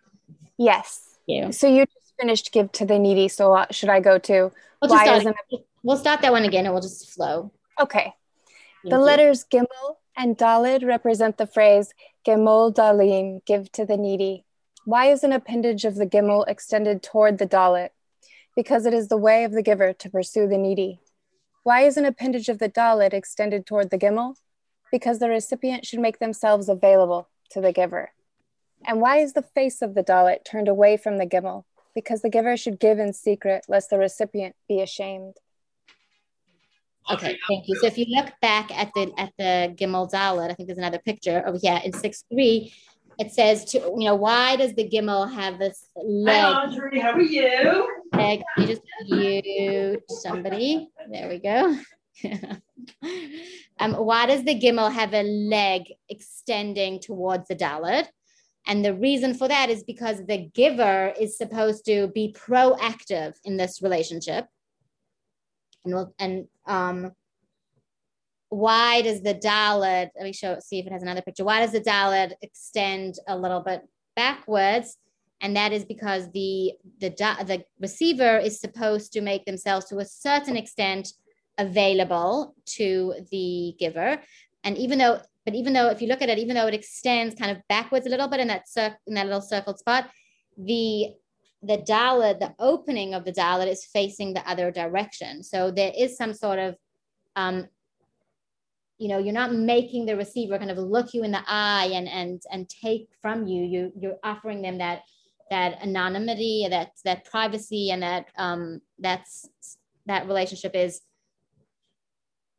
Yes. Yeah. So you just finished give to the needy. So should I go to we'll why start, isn't it? We'll start that one again and we'll just flow. Okay. Thank the you. letters Gimel and Dalid represent the phrase Gimel Dalim, give to the needy. Why is an appendage of the Gimel extended toward the Dalit? Because it is the way of the giver to pursue the needy. Why is an appendage of the dalit extended toward the gimel? Because the recipient should make themselves available to the giver. And why is the face of the dalit turned away from the gimel? Because the giver should give in secret, lest the recipient be ashamed. Okay, thank you. So if you look back at the at the Gimel Dalit, I think there's another picture over here in six three it says to you know why does the gimel have this leg? Hi, Audrey. How are you? Leg. You just mute somebody. There we go. *laughs* um, why does the gimel have a leg extending towards the dalit? And the reason for that is because the giver is supposed to be proactive in this relationship. And, we'll, and um, why does the Dalit, let me show, see if it has another picture. Why does the Dalit extend a little bit backwards? And that is because the, the, the receiver is supposed to make themselves to a certain extent available to the giver. And even though, but even though, if you look at it, even though it extends kind of backwards a little bit in that, cir- in that little circled spot, the the dalit, the opening of the dalit is facing the other direction. So there is some sort of um, you know you're not making the receiver kind of look you in the eye and and and take from you. You you're offering them that that anonymity that that privacy and that um that's that relationship is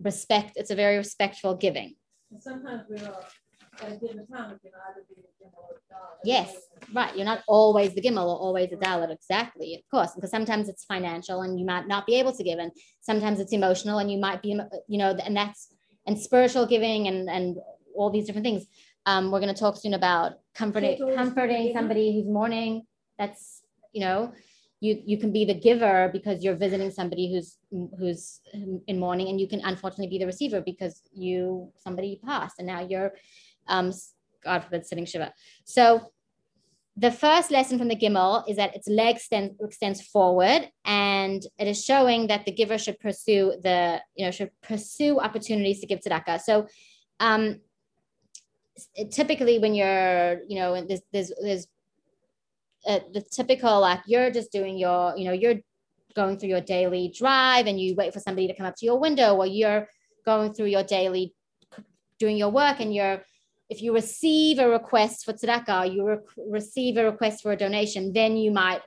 respect it's a very respectful giving. And sometimes we're at a given time it can either be a or a yes right. You're not always the gimel or always the dalit exactly of course. Because sometimes it's financial and you might not be able to give and sometimes it's emotional and you might be you know and that's and spiritual giving and and all these different things. Um, we're going to talk soon about comforting comforting somebody who's mourning. That's you know, you you can be the giver because you're visiting somebody who's who's in mourning, and you can unfortunately be the receiver because you somebody passed, and now you're, um, God forbid, sitting shiva. So the first lesson from the Gimel is that its leg extends, extends forward and it is showing that the giver should pursue the, you know, should pursue opportunities to give tzedakah. So um, typically when you're, you know, there's, there's, there's uh, the typical, like you're just doing your, you know, you're going through your daily drive and you wait for somebody to come up to your window or you're going through your daily, doing your work and you're, if you receive a request for tzedakah, you re- receive a request for a donation, then you might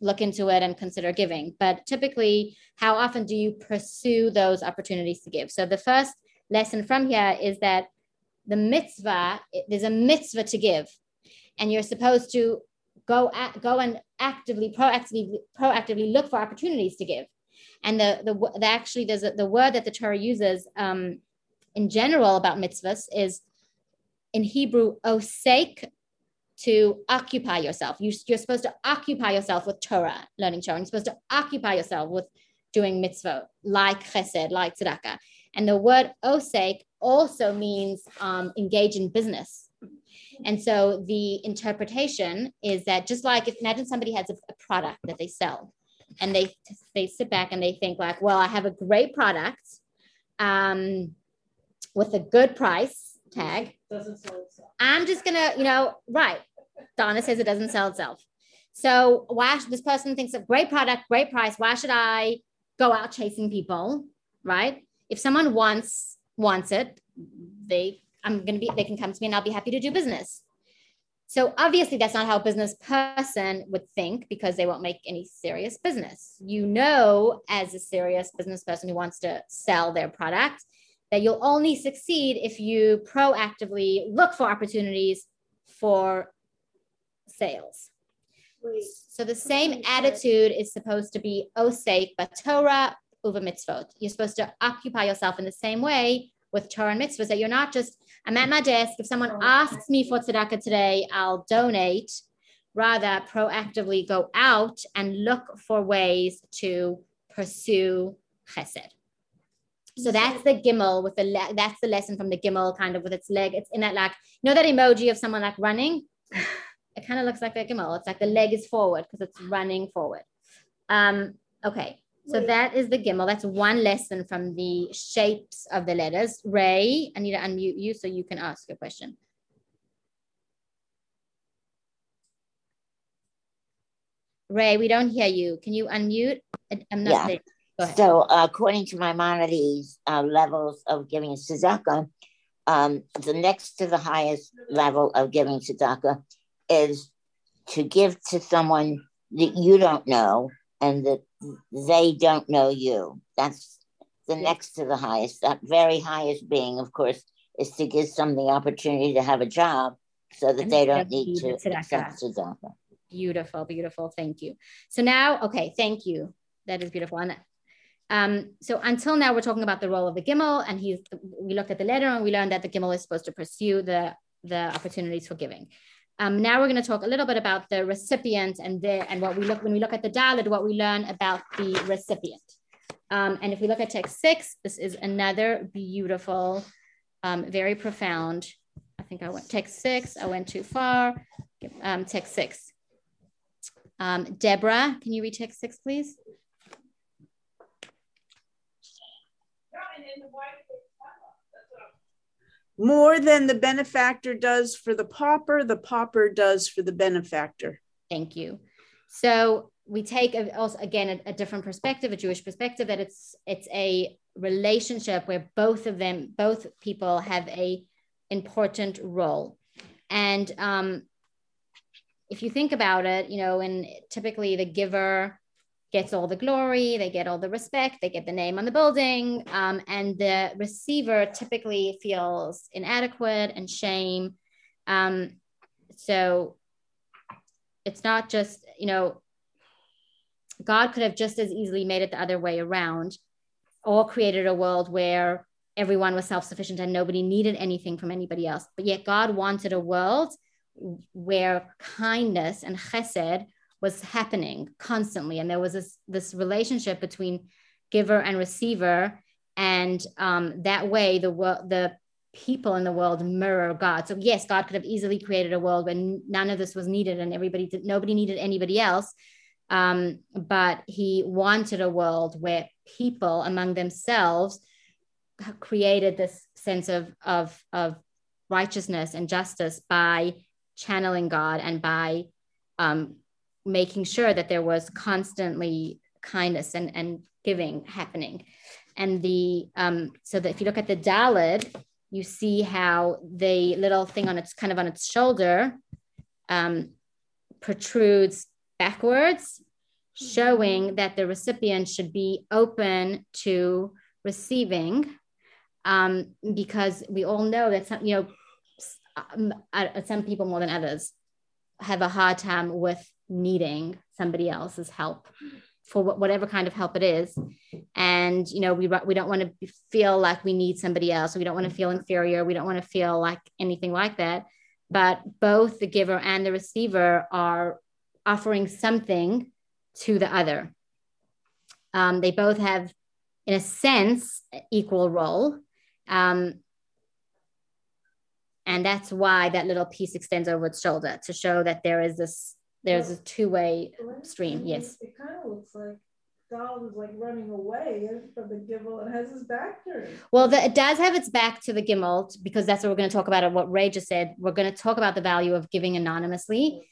look into it and consider giving. But typically, how often do you pursue those opportunities to give? So the first lesson from here is that the mitzvah, there's a mitzvah to give, and you're supposed to go at, go and actively, proactively, proactively look for opportunities to give. And the the, the actually there's a, the word that the Torah uses um, in general about mitzvahs is in Hebrew osek to occupy yourself. You, you're supposed to occupy yourself with Torah, learning Torah. You're supposed to occupy yourself with doing mitzvah, like chesed, like tzedakah. And the word osek also means um, engage in business. And so the interpretation is that just like if imagine somebody has a, a product that they sell and they they sit back and they think like, well, I have a great product um, with a good price tag. Doesn't sell itself. I'm just gonna, you know, right. Donna says it doesn't sell itself. So why should this person thinks of great product, great price? Why should I go out chasing people? Right? If someone wants wants it, they I'm gonna be they can come to me and I'll be happy to do business. So obviously that's not how a business person would think because they won't make any serious business. You know, as a serious business person who wants to sell their product, that you'll only succeed if you proactively look for opportunities for sales. So the same attitude is supposed to be osek Torah uva mitzvot. You're supposed to occupy yourself in the same way with Torah and mitzvahs that you're not just, I'm at my desk. If someone asks me for tzedakah today, I'll donate. Rather, proactively go out and look for ways to pursue chesed. So that's the gimel with the le- that's the lesson from the gimel kind of with its leg. It's in that like you know that emoji of someone like running. *sighs* It kind of looks like a gimel. It's like the leg is forward because it's running forward. Um, okay, so Wait. that is the gimel. That's one lesson from the shapes of the letters. Ray, I need to unmute you so you can ask a question. Ray, we don't hear you. Can you unmute? I'm not yeah. So, uh, according to Maimonides' uh, levels of giving tzedakah, um, the next to the highest level of giving tzedakah is to give to someone that you don't know and that they don't know you. That's the next to the highest. That very highest being, of course, is to give some the opportunity to have a job so that and they don't need to accept tzedakah. Beautiful, beautiful. Thank you. So now, okay, thank you. That is beautiful. And um, so until now, we're talking about the role of the gimel, and he's we looked at the letter and we learned that the gimel is supposed to pursue the the opportunities for giving. Um, now we're going to talk a little bit about the recipient and the and what we look when we look at the dalid, what we learn about the recipient. Um, and if we look at text six, this is another beautiful, um, very profound. I think I went text six. I went too far. Um, text six. Um, Deborah, can you read text six, please? More than the benefactor does for the pauper, the pauper does for the benefactor. Thank you. So we take a, also again a, a different perspective, a Jewish perspective, that it's it's a relationship where both of them, both people have a important role, and um, if you think about it, you know, and typically the giver gets all the glory, they get all the respect, they get the name on the building, um, and the receiver typically feels inadequate and shame. Um, so it's not just, you know, God could have just as easily made it the other way around or created a world where everyone was self sufficient and nobody needed anything from anybody else. But yet God wanted a world where kindness and chesed was happening constantly. And there was this this relationship between giver and receiver. And um, that way the world the people in the world mirror god. So yes god could have easily created a world where none of this was needed and everybody did, nobody needed anybody else. Um, but he wanted a world where people among themselves created this sense of of of righteousness and justice by channeling god and by um, making sure that there was constantly kindness and, and giving happening. And the um, so that if you look at the Dalid, you see how the little thing on its kind of on its shoulder um, protrudes backwards, showing that the recipient should be open to receiving, um, because we all know that some you know um, some people more than others have a hard time with needing somebody else's help. for whatever kind of help it is. And you know we, we don't want to feel like we need somebody else. We don't want to feel inferior. We don't want to feel like anything like that. But both the giver and the receiver are offering something to the other. Um, they both have in a sense equal role. Um, and that's why that little piece extends over its shoulder to show that there is this there's a two-way stream yes it kind of looks like Donald is like running away from the gimel and has his back turned. Well, the, it does have its back to the gimel because that's what we're going to talk about. What Ray just said, we're going to talk about the value of giving anonymously,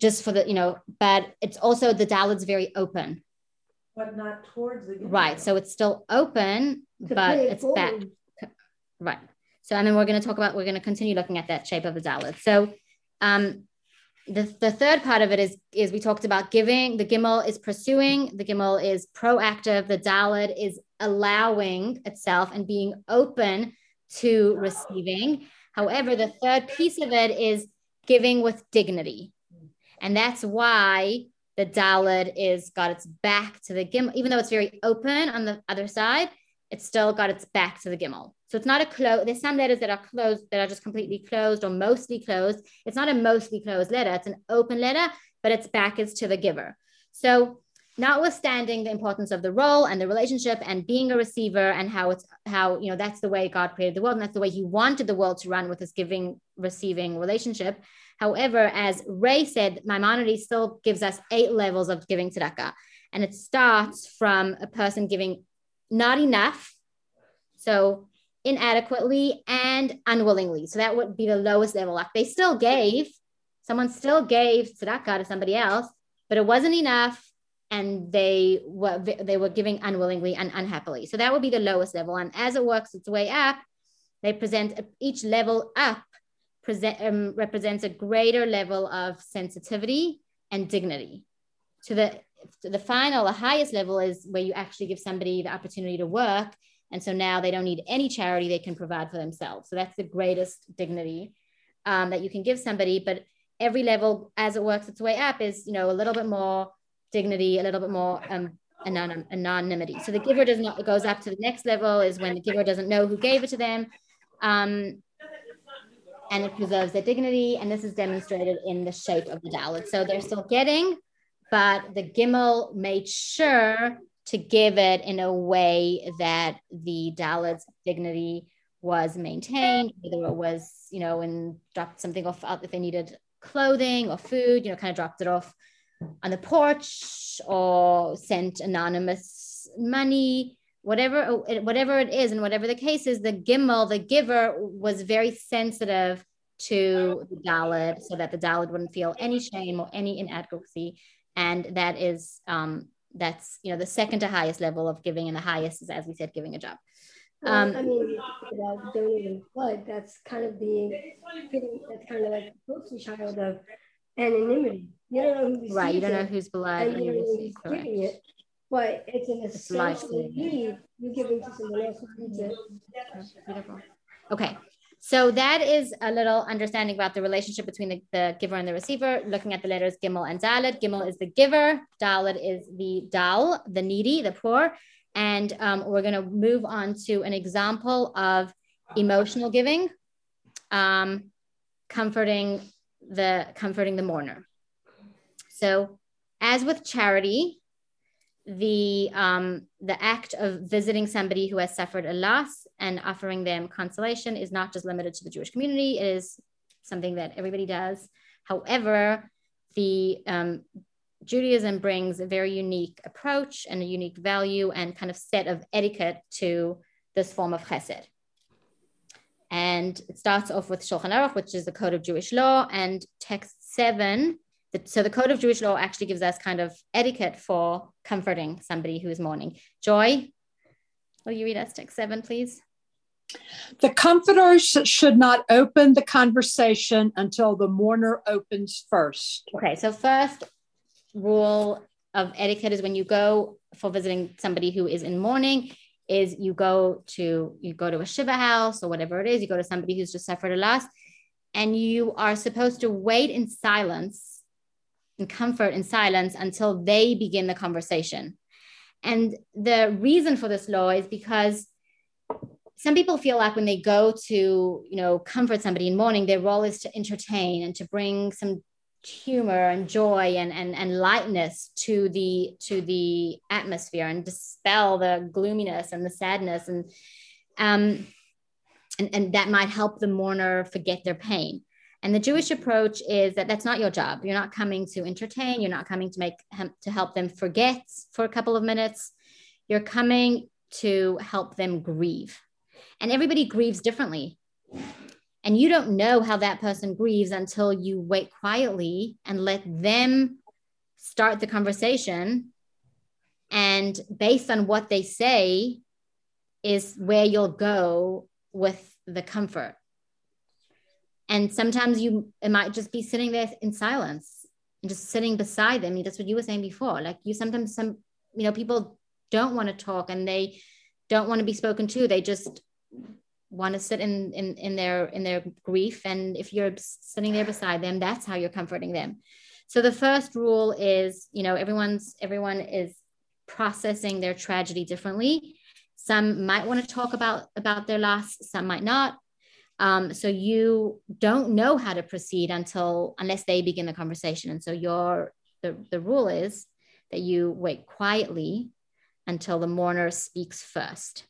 just for the you know. But it's also the dalet's very open, but not towards the gimel. right. So it's still open, To but pay it it's back. Right. So, and then we're going to talk about, we're going to continue looking at that shape of the dalet. So, um, the, the third part of it is, is we talked about giving, the gimel is pursuing, the gimel is proactive, the dalet is allowing itself and being open to receiving. However, the third piece of it is giving with dignity. And that's why the dalet is got its back to the gimel, even though it's very open on the other side, it's still got its back to the gimel. So it's not a close. There's some letters that are closed that are just completely closed or mostly closed. It's not a mostly closed letter. It's an open letter, but its back is to the giver. So notwithstanding the importance of the role and the relationship and being a receiver and how it's how you know that's the way God created the world and that's the way He wanted the world to run with this giving receiving relationship. However, as Ray said, Maimonides still gives us eight levels of giving tzedakah, and it starts from a person giving not enough, so inadequately and unwillingly. So that would be the lowest level. Like they still gave, someone still gave tzedakah to somebody else, but it wasn't enough, and they were they were giving unwillingly and unhappily. So that would be the lowest level. And as it works its way up, they present each level up present um, represents a greater level of sensitivity and dignity. To the to the final, the highest level is where you actually give somebody the opportunity to work and so now they don't need any charity, they can provide for themselves. So that's the greatest dignity um, that you can give somebody. But every level, as it works its way up, is, you know, a little bit more dignity, a little bit more um, anon- anonymity. So the giver does not, goes up to the next level is when the giver doesn't know who gave it to them. Um, and it preserves their dignity. And this is demonstrated in the shape of the dalet. So they're still getting, but the Gimel made sure to give it in a way that the dalet's dignity was maintained, whether it was, you know, and dropped something off out if they needed clothing or food, you know, kind of dropped it off on the porch or sent anonymous money, whatever, whatever it is, and whatever the case is, the gimel, the giver, was very sensitive to the dalet so that the dalet wouldn't feel any shame or any inadequacy. And that is um, that's you know the second to highest level of giving and the highest is as we said giving a job Well, um, I mean, about donating blood, that's kind of being, that's kind of like the poster child of anonymity. You don't know who's right you don't know whose blood and you don't know who's correct giving it, but it's an essential need. You're giving to someone else who needs it. Beautiful. Okay. So that is a little understanding about the relationship between the, the giver and the receiver, looking at the letters Gimel and Dalet. Gimel is the giver, Dalet is the Dal, the needy, the poor. And um, we're going to move on to an example of emotional giving, um, comforting the comforting the mourner. So, as with charity, the um, the act of visiting somebody who has suffered a loss and offering them consolation is not just limited to the Jewish community. It is something that everybody does. However, the um, Judaism brings a very unique approach and a unique value and kind of set of etiquette to this form of chesed. And it starts off with Shulchan Aruch, which is the code of Jewish law, and text seven. So the code of Jewish law actually gives us kind of etiquette for comforting somebody who is mourning. Joy, will you read us text seven, please? The comforters should not open the conversation until the mourner opens first. Okay, so first rule of etiquette is when you go for visiting somebody who is in mourning, is you go to you go to a shiva house or whatever it is, you go to somebody who's just suffered a loss, and you are supposed to wait in silence and comfort in silence until they begin the conversation. And the reason for this law is because some people feel like when they go to, you know, comfort somebody in mourning, their role is to entertain and to bring some humor and joy and, and, and lightness to the to the atmosphere and dispel the gloominess and the sadness and um and, and that might help the mourner forget their pain and the Jewish approach is that that's not your job. You're not coming to entertain. You're not coming to make to help them forget for a couple of minutes. You're coming to help them grieve. And everybody grieves differently. And you don't know how that person grieves until you wait quietly and let them start the conversation. And based on what they say, is where you'll go with the comfort and sometimes you it might just be sitting there in silence and just sitting beside them. That's what you were saying before. Like you sometimes some you know people don't want to talk and they don't want to be spoken to. They just want to sit in, in in their in their grief. And if you're sitting there beside them that's how you're comforting them. So the first rule is you know everyone's everyone is processing their tragedy differently. Some might want to talk about about their loss. Some might not um, so you don't know how to proceed until unless they begin the conversation. And so your the, the rule is that you wait quietly until the mourner speaks first.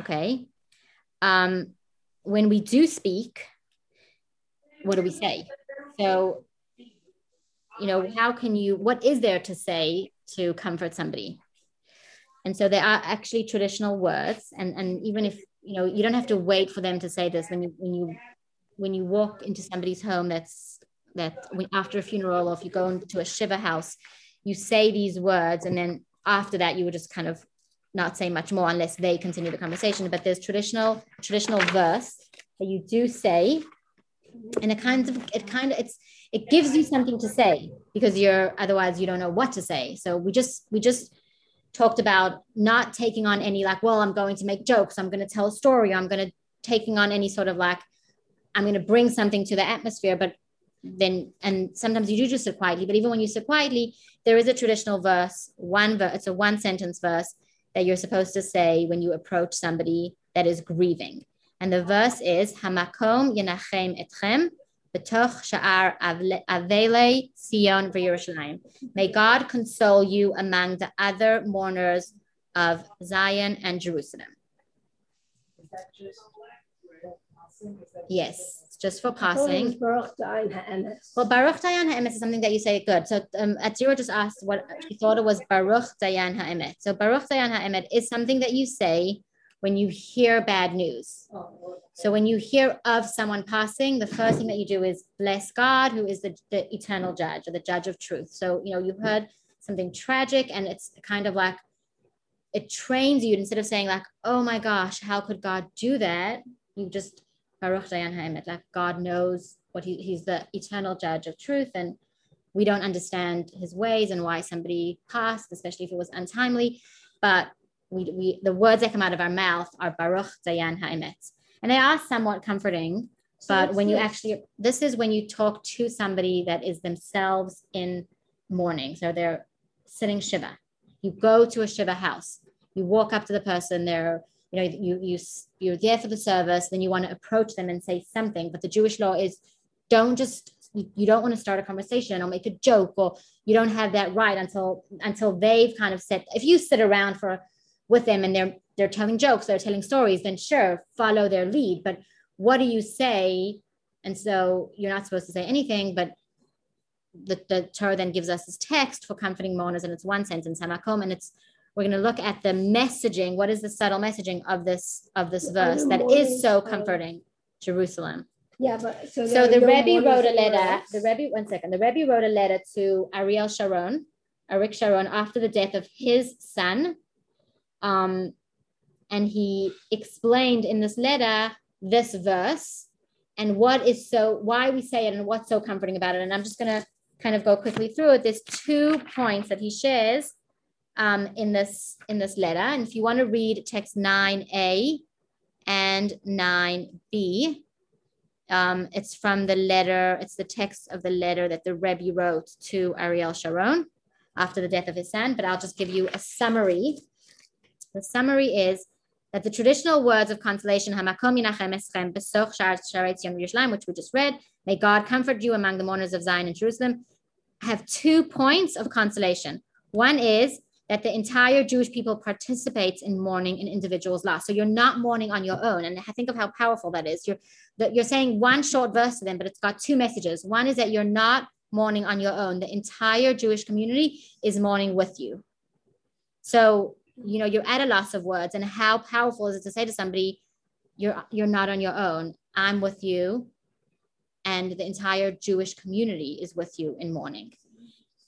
Okay. Um, when we do speak, what do we say? So, you know, how can you, what is there to say to comfort somebody? And so there are actually traditional words. And, and even if you know you don't have to wait for them to say this. When you when you when you walk into somebody's home that's that when, after a funeral or if you go into a shiva house you say these words and then after that you would just kind of not say much more unless they continue the conversation. But there's traditional traditional verse that you do say and it kind of it kind of it's it gives you something to say because you're otherwise you don't know what to say. So we just we just talked about not taking on any like, well, I'm going to make jokes, I'm going to tell a story, I'm going to taking on any sort of like, I'm going to bring something to the atmosphere, but then and sometimes you do just sit quietly, but even when you sit quietly, there is a traditional verse, one verse, it's a one sentence verse that you're supposed to say when you approach somebody that is grieving. And the verse is Hamakom Yenachem Etchem B'toch Sha'ar Avele Sion v'Yerushalayim. May God console you among the other mourners of Zion and Jerusalem. Yes, it's just for passing. Baruch Well, Baruch Dayan Ha'emet is something that you say good. So um, Atira just asked what she thought it was Baruch Dayan Ha'emet. So Baruch Dayan Ha'emet is something that you say when you hear bad news. So when you hear of someone passing, the first thing that you do is bless God, who is the, the eternal judge or the judge of truth. So, you know, you've heard something tragic and it's kind of like, it trains you instead of saying like, oh my gosh, how could God do that? You just, Baruch Dayan like God knows what he, he's the eternal judge of truth and we don't understand his ways and why somebody passed, especially if it was untimely. But we, we the words that come out of our mouth are Baruch Dayan Ha'emet. And they are somewhat comforting, but when you actually, this is when you talk to somebody that is themselves in mourning. So they're sitting Shiva. You go to a Shiva house, you walk up to the person, they're, you know, you, you, you're there for the service, then you want to approach them and say something. But the Jewish law is don't just you don't want to start a conversation or make a joke or you don't have that right until until they've kind of said if you sit around for with them and they're they're telling jokes, they're telling stories, then sure, follow their lead. But what do you say? And so you're not supposed to say anything, but the, the Torah then gives us this text for comforting mourners, and it's one sentence, Hamakom, and it's we're going to look at the messaging. What is the subtle messaging of this of this verse that is so comforting? Jerusalem. Yeah, but so, so the Rebbe wrote a letter. The Rebbe, one second. The Rebbe wrote a letter to Ariel Sharon, Arik Sharon, after the death of his son, um, and he explained in this letter this verse and what is so why we say it and what's so comforting about it. And I'm just going to kind of go quickly through it. There's two points that he shares um, in this in this letter. And if you want to read text 9a and 9b, Um, it's from the letter, it's the text of the letter that the Rebbe wrote to Ariel Sharon after the death of his son, but I'll just give you a summary. The summary is that the traditional words of consolation, which we just read, may God comfort you among the mourners of Zion and Jerusalem, have two points of consolation. One is that the entire Jewish people participates in mourning an individual's loss. So you're not mourning on your own. And think of how powerful that is. You're that you're saying one short verse to them, but it's got two messages. One is that you're not mourning on your own. The entire Jewish community is mourning with you. So, you know, you're at a loss of words. And how powerful is it to say to somebody, you're you're not on your own. I'm with you. And the entire Jewish community is with you in mourning.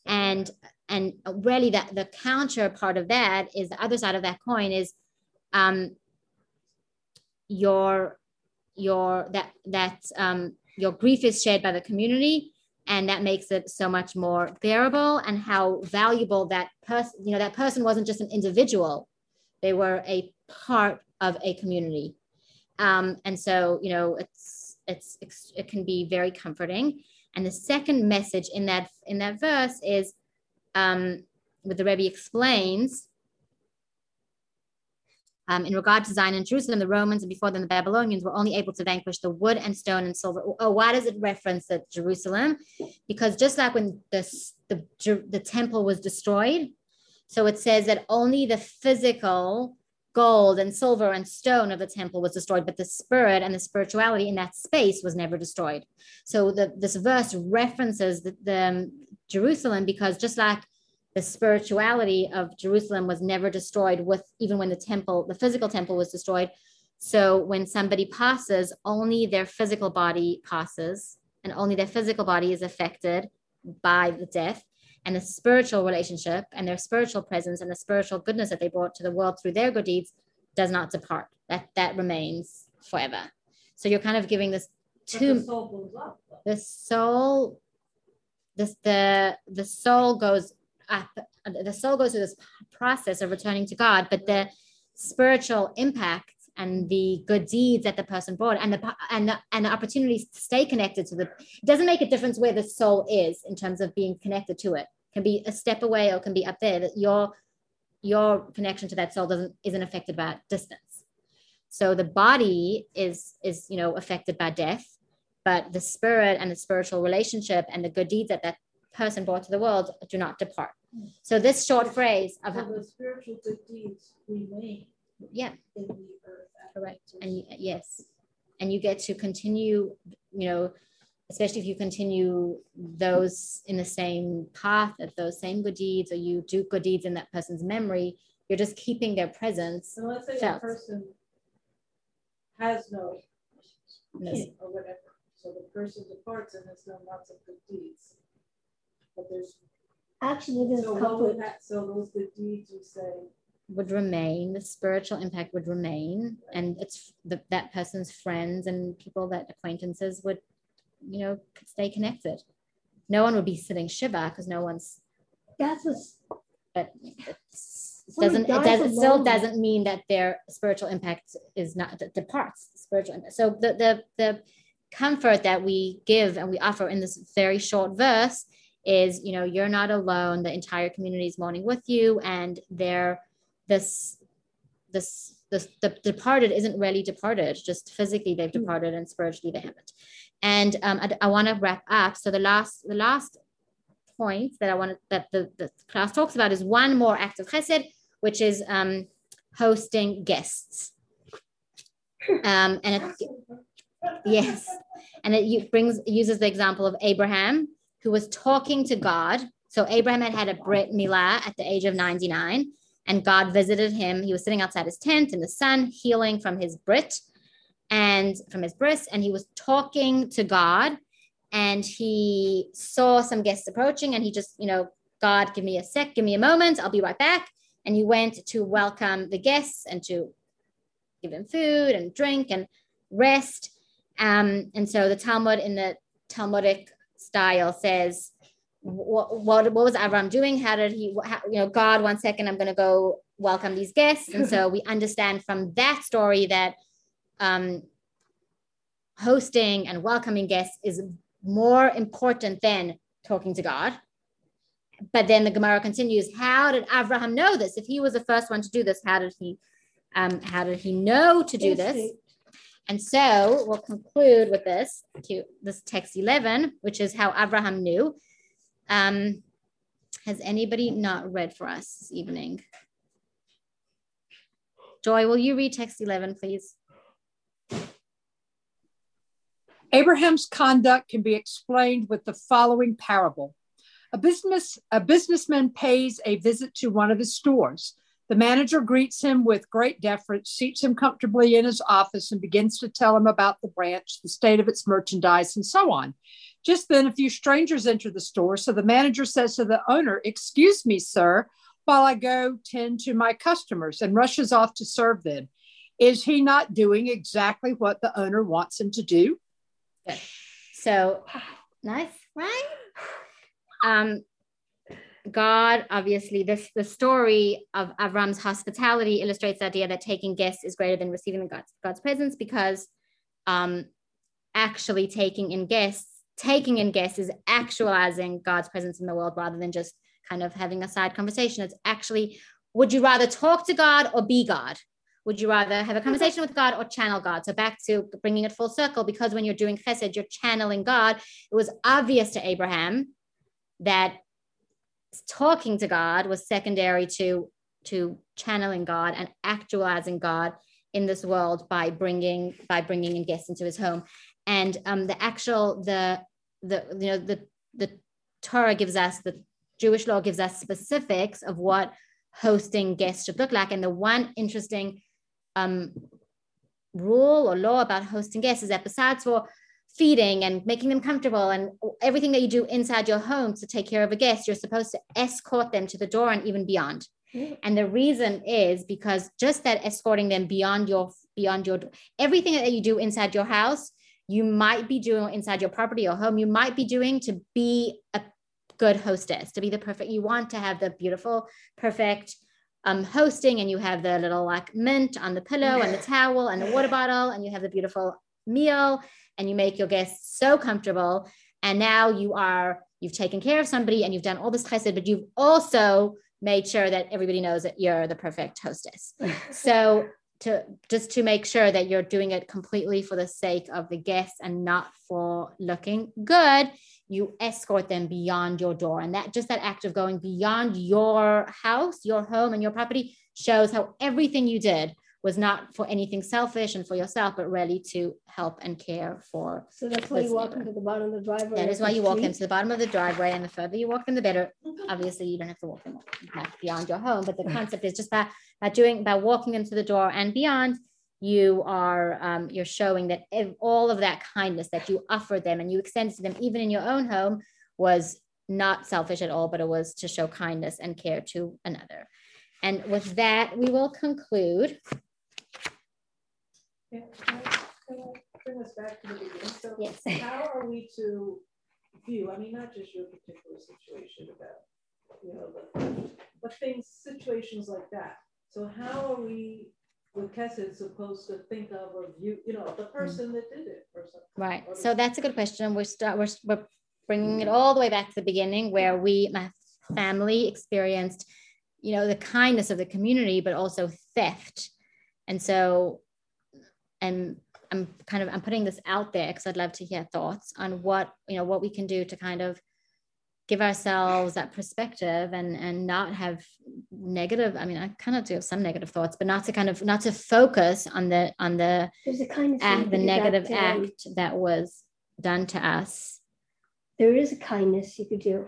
And and really that the counter part of that is the other side of that coin is um your your that that um your grief is shared by the community and that makes it so much more bearable and how valuable that person you know that person wasn't just an individual. They were a part of a community. Um, and so you know it's it's it can be very comforting. And the second message in that in that verse is um, what the Rebbe explains um, in regard to Zion and Jerusalem, the Romans and before them the Babylonians were only able to vanquish the wood and stone and silver. Oh, why does it reference that Jerusalem? Because just like when the, the, the temple was destroyed, so it says that only the physical gold and silver and stone of the temple was destroyed, but the spirit and the spirituality in that space was never destroyed. So the, this verse references the, the um, Jerusalem because just like the spirituality of Jerusalem was never destroyed with even when the temple, the physical temple was destroyed. So when somebody passes, only their physical body passes and only their physical body is affected by the death. And the spiritual relationship and their spiritual presence and the spiritual goodness that they brought to the world through their good deeds does not depart. That that remains forever. So you're kind of giving this to the soul up. The soul, this the the soul goes the soul goes through this process of returning to God, but the spiritual impact and the good deeds that the person brought and the and the, and the opportunities to stay connected to the it doesn't make a difference where the soul is in terms of being connected to it. it can be a step away or can be up there that your your connection to that soul doesn't isn't affected by distance so the body is is you know affected by death but the spirit and the spiritual relationship and the good deeds that that person brought to the world do not depart. So this short phrase of so the spiritual good deeds remain. Yeah. In the earth. Correct. And yes, and you get to continue. You know, especially if you continue those in the same path of those same good deeds, or you do good deeds in that person's memory. You're just keeping their presence. So let's say felt. person has no kin or whatever. So the person departs and has done lots of good deeds but there's actually there's so. That, so those good deeds you say would remain. The spiritual impact would remain, and it's the, that person's friends and people that acquaintances would, you know, stay connected. No one would be sitting shiva because no one's. That's what's. But it doesn't. It does. It still doesn't mean that their spiritual impact is not departs. Spiritual impact. So the the the comfort that we give and we offer in this very short verse is you know you're not alone. The entire community is mourning with you and they're this this this the departed isn't really departed just physically they've hmm. departed and spiritually they haven't. And um, i, I want to wrap up. So the last the last point that i want that the, the class talks about is one more act of chesed which is um, hosting guests. Um, and it yes. And it brings uses the example of abraham who was talking to God. So Abraham had had a Brit Milah at the age of 99, and God visited him. He was sitting outside his tent in the sun, healing from his Brit and from his bris, and he was talking to God. And he saw some guests approaching, and he just, you know, God, give me a sec, give me a moment, I'll be right back. And he went to welcome the guests and to give them food and drink and rest. Um, and so the Talmud in the Talmudic style says, what, what, what was Avram doing? How did he, how, you know, God, one second, I'm going to go welcome these guests. And so we understand from that story that um, hosting and welcoming guests is more important than talking to God. But then the Gemara continues, how did Abraham know this? If he was the first one to do this, how did he um, how did he know to do this? And so we'll conclude with this, this text 11, which is how Abraham knew. Um, has anybody not read for us this evening? Joy, will you read text 11, please? Abraham's conduct can be explained with the following parable. A business a businessman pays a visit to one of his stores. The manager greets him with great deference, seats him comfortably in his office, and begins to tell him about the branch, the state of its merchandise, and so on. Just then, a few strangers enter the store, so the manager says to the owner, Excuse me, sir, while I go tend to my customers, and rushes off to serve them. Is he not doing exactly what the owner wants him to do? Good. So nice, right? Um, God, obviously, this the story of Avram's hospitality illustrates the idea that taking guests is greater than receiving God's, God's presence because um, actually taking in guests, taking in guests is actualizing God's presence in the world rather than just kind of having a side conversation. It's actually, would you rather talk to God or be God? Would you rather have a conversation with God or channel God? So back to bringing it full circle, because when you're doing chesed, you're channeling God. It was obvious to Abraham that talking to God was secondary to to channeling God and actualizing God in this world by bringing by bringing in guests into his home. And um, the actual the the you know the the Torah gives us the Jewish law gives us specifics of what hosting guests should look like. And the one interesting um, rule or law about hosting guests is that besides for feeding and making them comfortable and everything that you do inside your home to take care of a guest, you're supposed to escort them to the door and even beyond. And the reason is because just that escorting them beyond your beyond your everything that you do inside your house, you might be doing inside your property or home, you might be doing to be a good hostess, to be the perfect. You want to have the beautiful, perfect um, hosting, and you have the little like mint on the pillow and the towel and the water bottle, and you have the beautiful meal and you make your guests so comfortable. And now you are, you've taken care of somebody and you've done all this chesed, but you've also made sure that everybody knows that you're the perfect hostess. *laughs* so to just to make sure that you're doing it completely for the sake of the guests and not for looking good you escort them beyond your door and that just that act of going beyond your house your home and your property shows how everything you did was not for anything selfish and for yourself, but really to help and care for. So that's why you walk into the bottom of the driveway. That is why you walk into the bottom of the driveway, and the further you walk in, the better. Obviously, you don't have to walk in beyond your home, but the concept is just that by doing by walking into the door and beyond. You are um, you're showing that all of that kindness that you offer them and you extend to them, even in your own home, was not selfish at all, but it was to show kindness and care to another. And with that, we will conclude. Can I, bring us back to the beginning? So yes. how are we to view, I mean, not just your particular situation about, you know, the, but things, situations like that. So how are we with chesed supposed to think of or view, you know, the person mm. that did it or something? Right. So that's a good question. We're start we're, we're bringing it all the way back to the beginning where we my family experienced, you know, the kindness of the community, but also theft. And so and I'm kind of I'm putting this out there because I'd love to hear thoughts on what you know what we can do to kind of give ourselves that perspective and and not have negative i mean i kind of do have some negative thoughts but not to kind of not to focus on the on the kind of act, the negative um, act that was done to us. There is a kindness you could do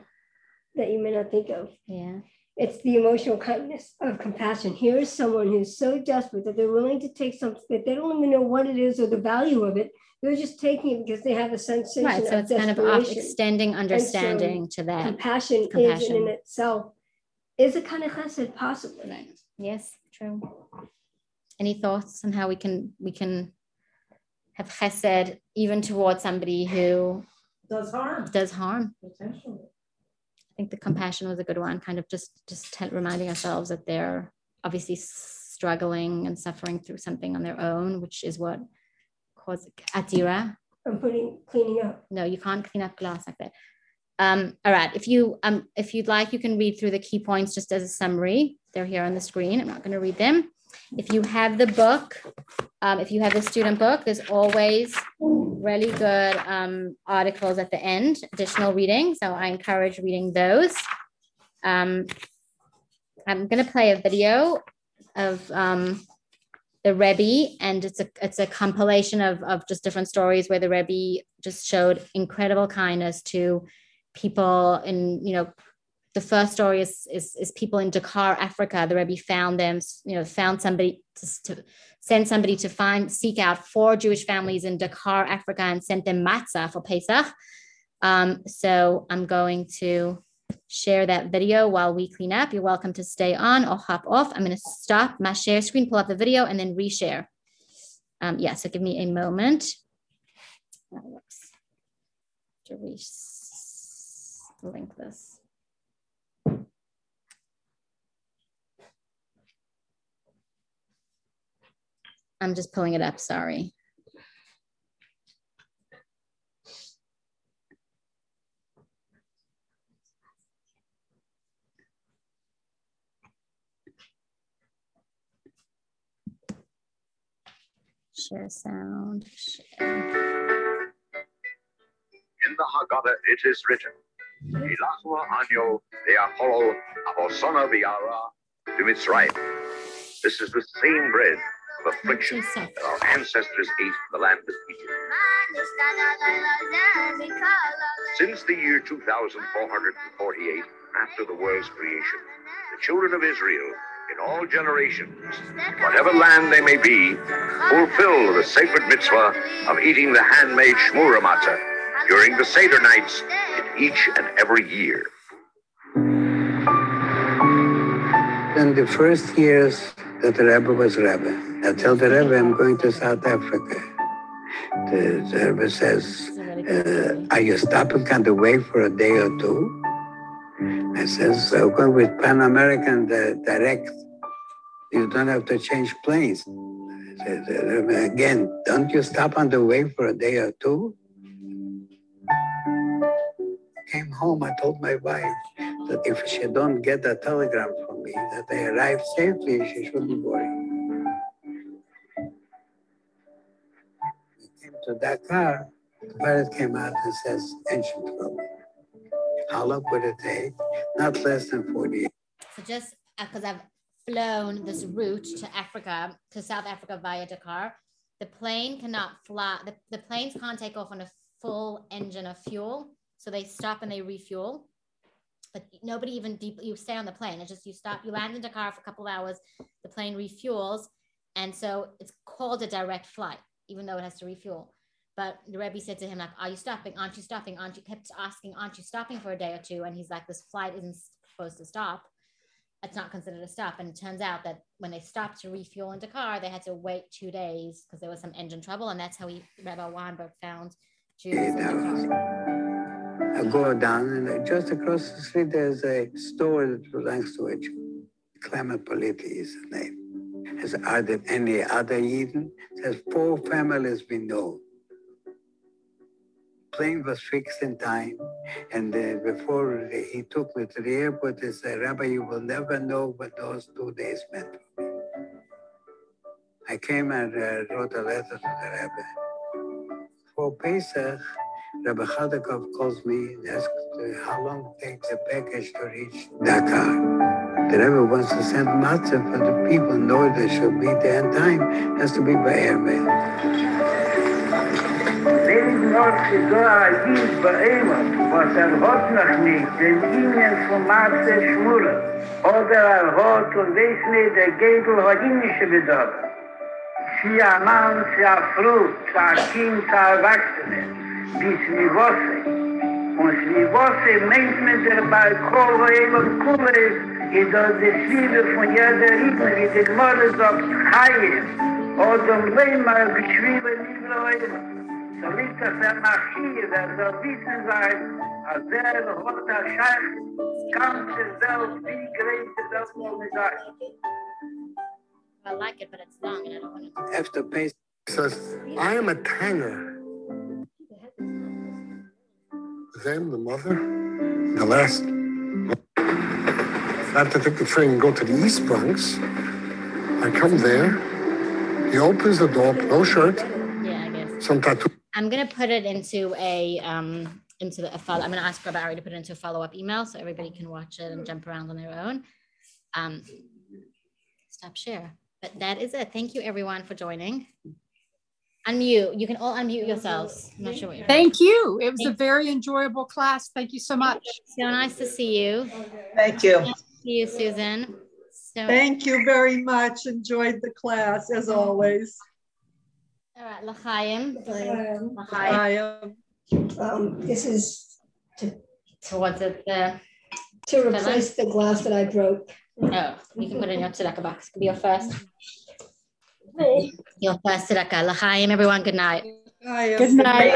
that you may not think of. Yeah it's the emotional kindness of compassion. Here is someone who's so desperate that they're willing to take something that they don't even know what it is or the value of it. They're just taking it because they have a sensation. Right. So it's kind of off extending understanding so to that. Compassion, compassion. is in itself is a kind of chesed possibly. Right. Yes, true. Any thoughts on how we can we can have chesed even towards somebody who does harm? Does harm. Potentially think the compassion was a good one, kind of just just reminding ourselves that they're obviously struggling and suffering through something on their own, which is what cause atira. I'm putting cleaning up. No, you can't clean up glass like that. Um, all right. If you um, if you'd like, you can read through the key points just as a summary. They're here on the screen. I'm not going to read them. If you have the book, um, if you have the student book, there's always really good um, articles at the end, additional reading. So I encourage reading those. Um, I'm going to play a video of um, the Rebbe, and it's a it's a compilation of of just different stories where the Rebbe just showed incredible kindness to people in you know the first story is, is, is people in Dakar, Africa. The Rebbe found them, you know, found somebody to, to, send somebody to find, seek out four Jewish families in Dakar, Africa, and sent them matzah for Pesach. Um, so I'm going to share that video while we clean up. You're welcome to stay on or hop off. I'm going to stop my share screen, pull up the video, and then reshare. Um, yeah, so give me a moment. To re- link this. I'm just pulling it up, sorry. Share sound. Share. In the Haggadah it is written, Ilahua anyo ve'achol avosona biara to Mitzrayim. This is the same bread of affliction that our ancestors ate the land of Egypt. Since the year 2448, after the world's creation, the children of Israel in all generations, whatever land they may be, fulfill the sacred mitzvah of eating the handmade shmura matzah during the Seder nights in each and every year. In the first years that the Rebbe was Rebbe, I tell the Rebbe I'm going to South Africa. The, the Rebbe says, uh, are you stopping on the way for a day or two? I says, I'm going with Pan American direct. You don't have to change planes. Said, again, don't you stop on the way for a day or two? Came home, I told my wife that if she don't get a telegram that I arrived safely, she shouldn't worry. We came to Dakar, the pilot came out and says, engine trouble. How long would it take? Not less than 48. So just because uh, I've flown this route to Africa, to South Africa via Dakar, the plane cannot fly, the, the planes can't take off on a full engine of fuel. So they stop and they refuel. But nobody even deep, you stay on the plane. It's just you stop, you land in Dakar for a couple of hours, the plane refuels. And so it's called a direct flight, even though it has to refuel. But the Rebbe said to him, like, are you stopping? Aren't you stopping? Aren't you kept asking, aren't you stopping for a day or two? And he's like, this flight isn't supposed to stop. It's not considered a stop. And it turns out that when they stopped to refuel in Dakar, they had to wait two days because there was some engine trouble. And that's how he, Rabbi Weinberg found Jews in Dakar. I go down and just across the street, there's a store that belongs to a Jew. Clement Politi is the name. As are there any other Yidden? There's four families we know plane was fixed in time. And uh, before he took me to the airport, he said, Rabbi, you will never know what those two days meant for me. I came and uh, wrote a letter to the Rabbi. For Pesach, Rabbi Chodakov calls me and asks how long takes the package to reach Dakar. The Rebbe wants to send matzah for the people order they should be there in time. Has to be by airmail. Noch so ein Lied bei ihm, was er hat noch nicht, den Ihnen von Marze schwuren, oder er hat und weiß nicht, der Gebel hat ihn nicht bedacht. Sie ein Mann, sie ein Frau, sie ein Kind, sie ein Erwachsene, bis wie Wasser. Und wie Wasser meint man dabei, Kohl, wo jemand Kuhle ist, ist das das Liebe von jeder Rieden, wie die Gmorde sagt, Chaim, oder Lehmer, geschrieben, Liebe, so liegt das der Maschine, der soll wissen sein, als der hat der Scheich ganze Welt, wie great the Welt wohl. I like it, but it's long and I don't want to. After Pesach, I am a tanner. Then the mother, the last, I have to take the train and go to the East Bronx. I come there. He opens the door, no shirt, Yeah, I guess. some tattoo. I'm gonna put it into a um into the, a follow. I'm gonna ask for Barry to put it into a follow up email so everybody can watch it and jump around on their own. Um, stop share. But that is it. Thank you everyone for joining. Unmute. You can all unmute yourselves. I'm not sure what you're. Thank you. It was a very enjoyable class. Thank you so much. So nice to see you. Thank you. Nice to see you, Susan. So Thank you very much. Enjoyed the class as always. all right, L'chaim. Um, L'chaim. Um, this is to, So what's it? The to replace the glass that I broke. oh, you can put it in your tzedakah box. It could be your first. Your first tzedakah. L'chaim, everyone. Good night. Good night.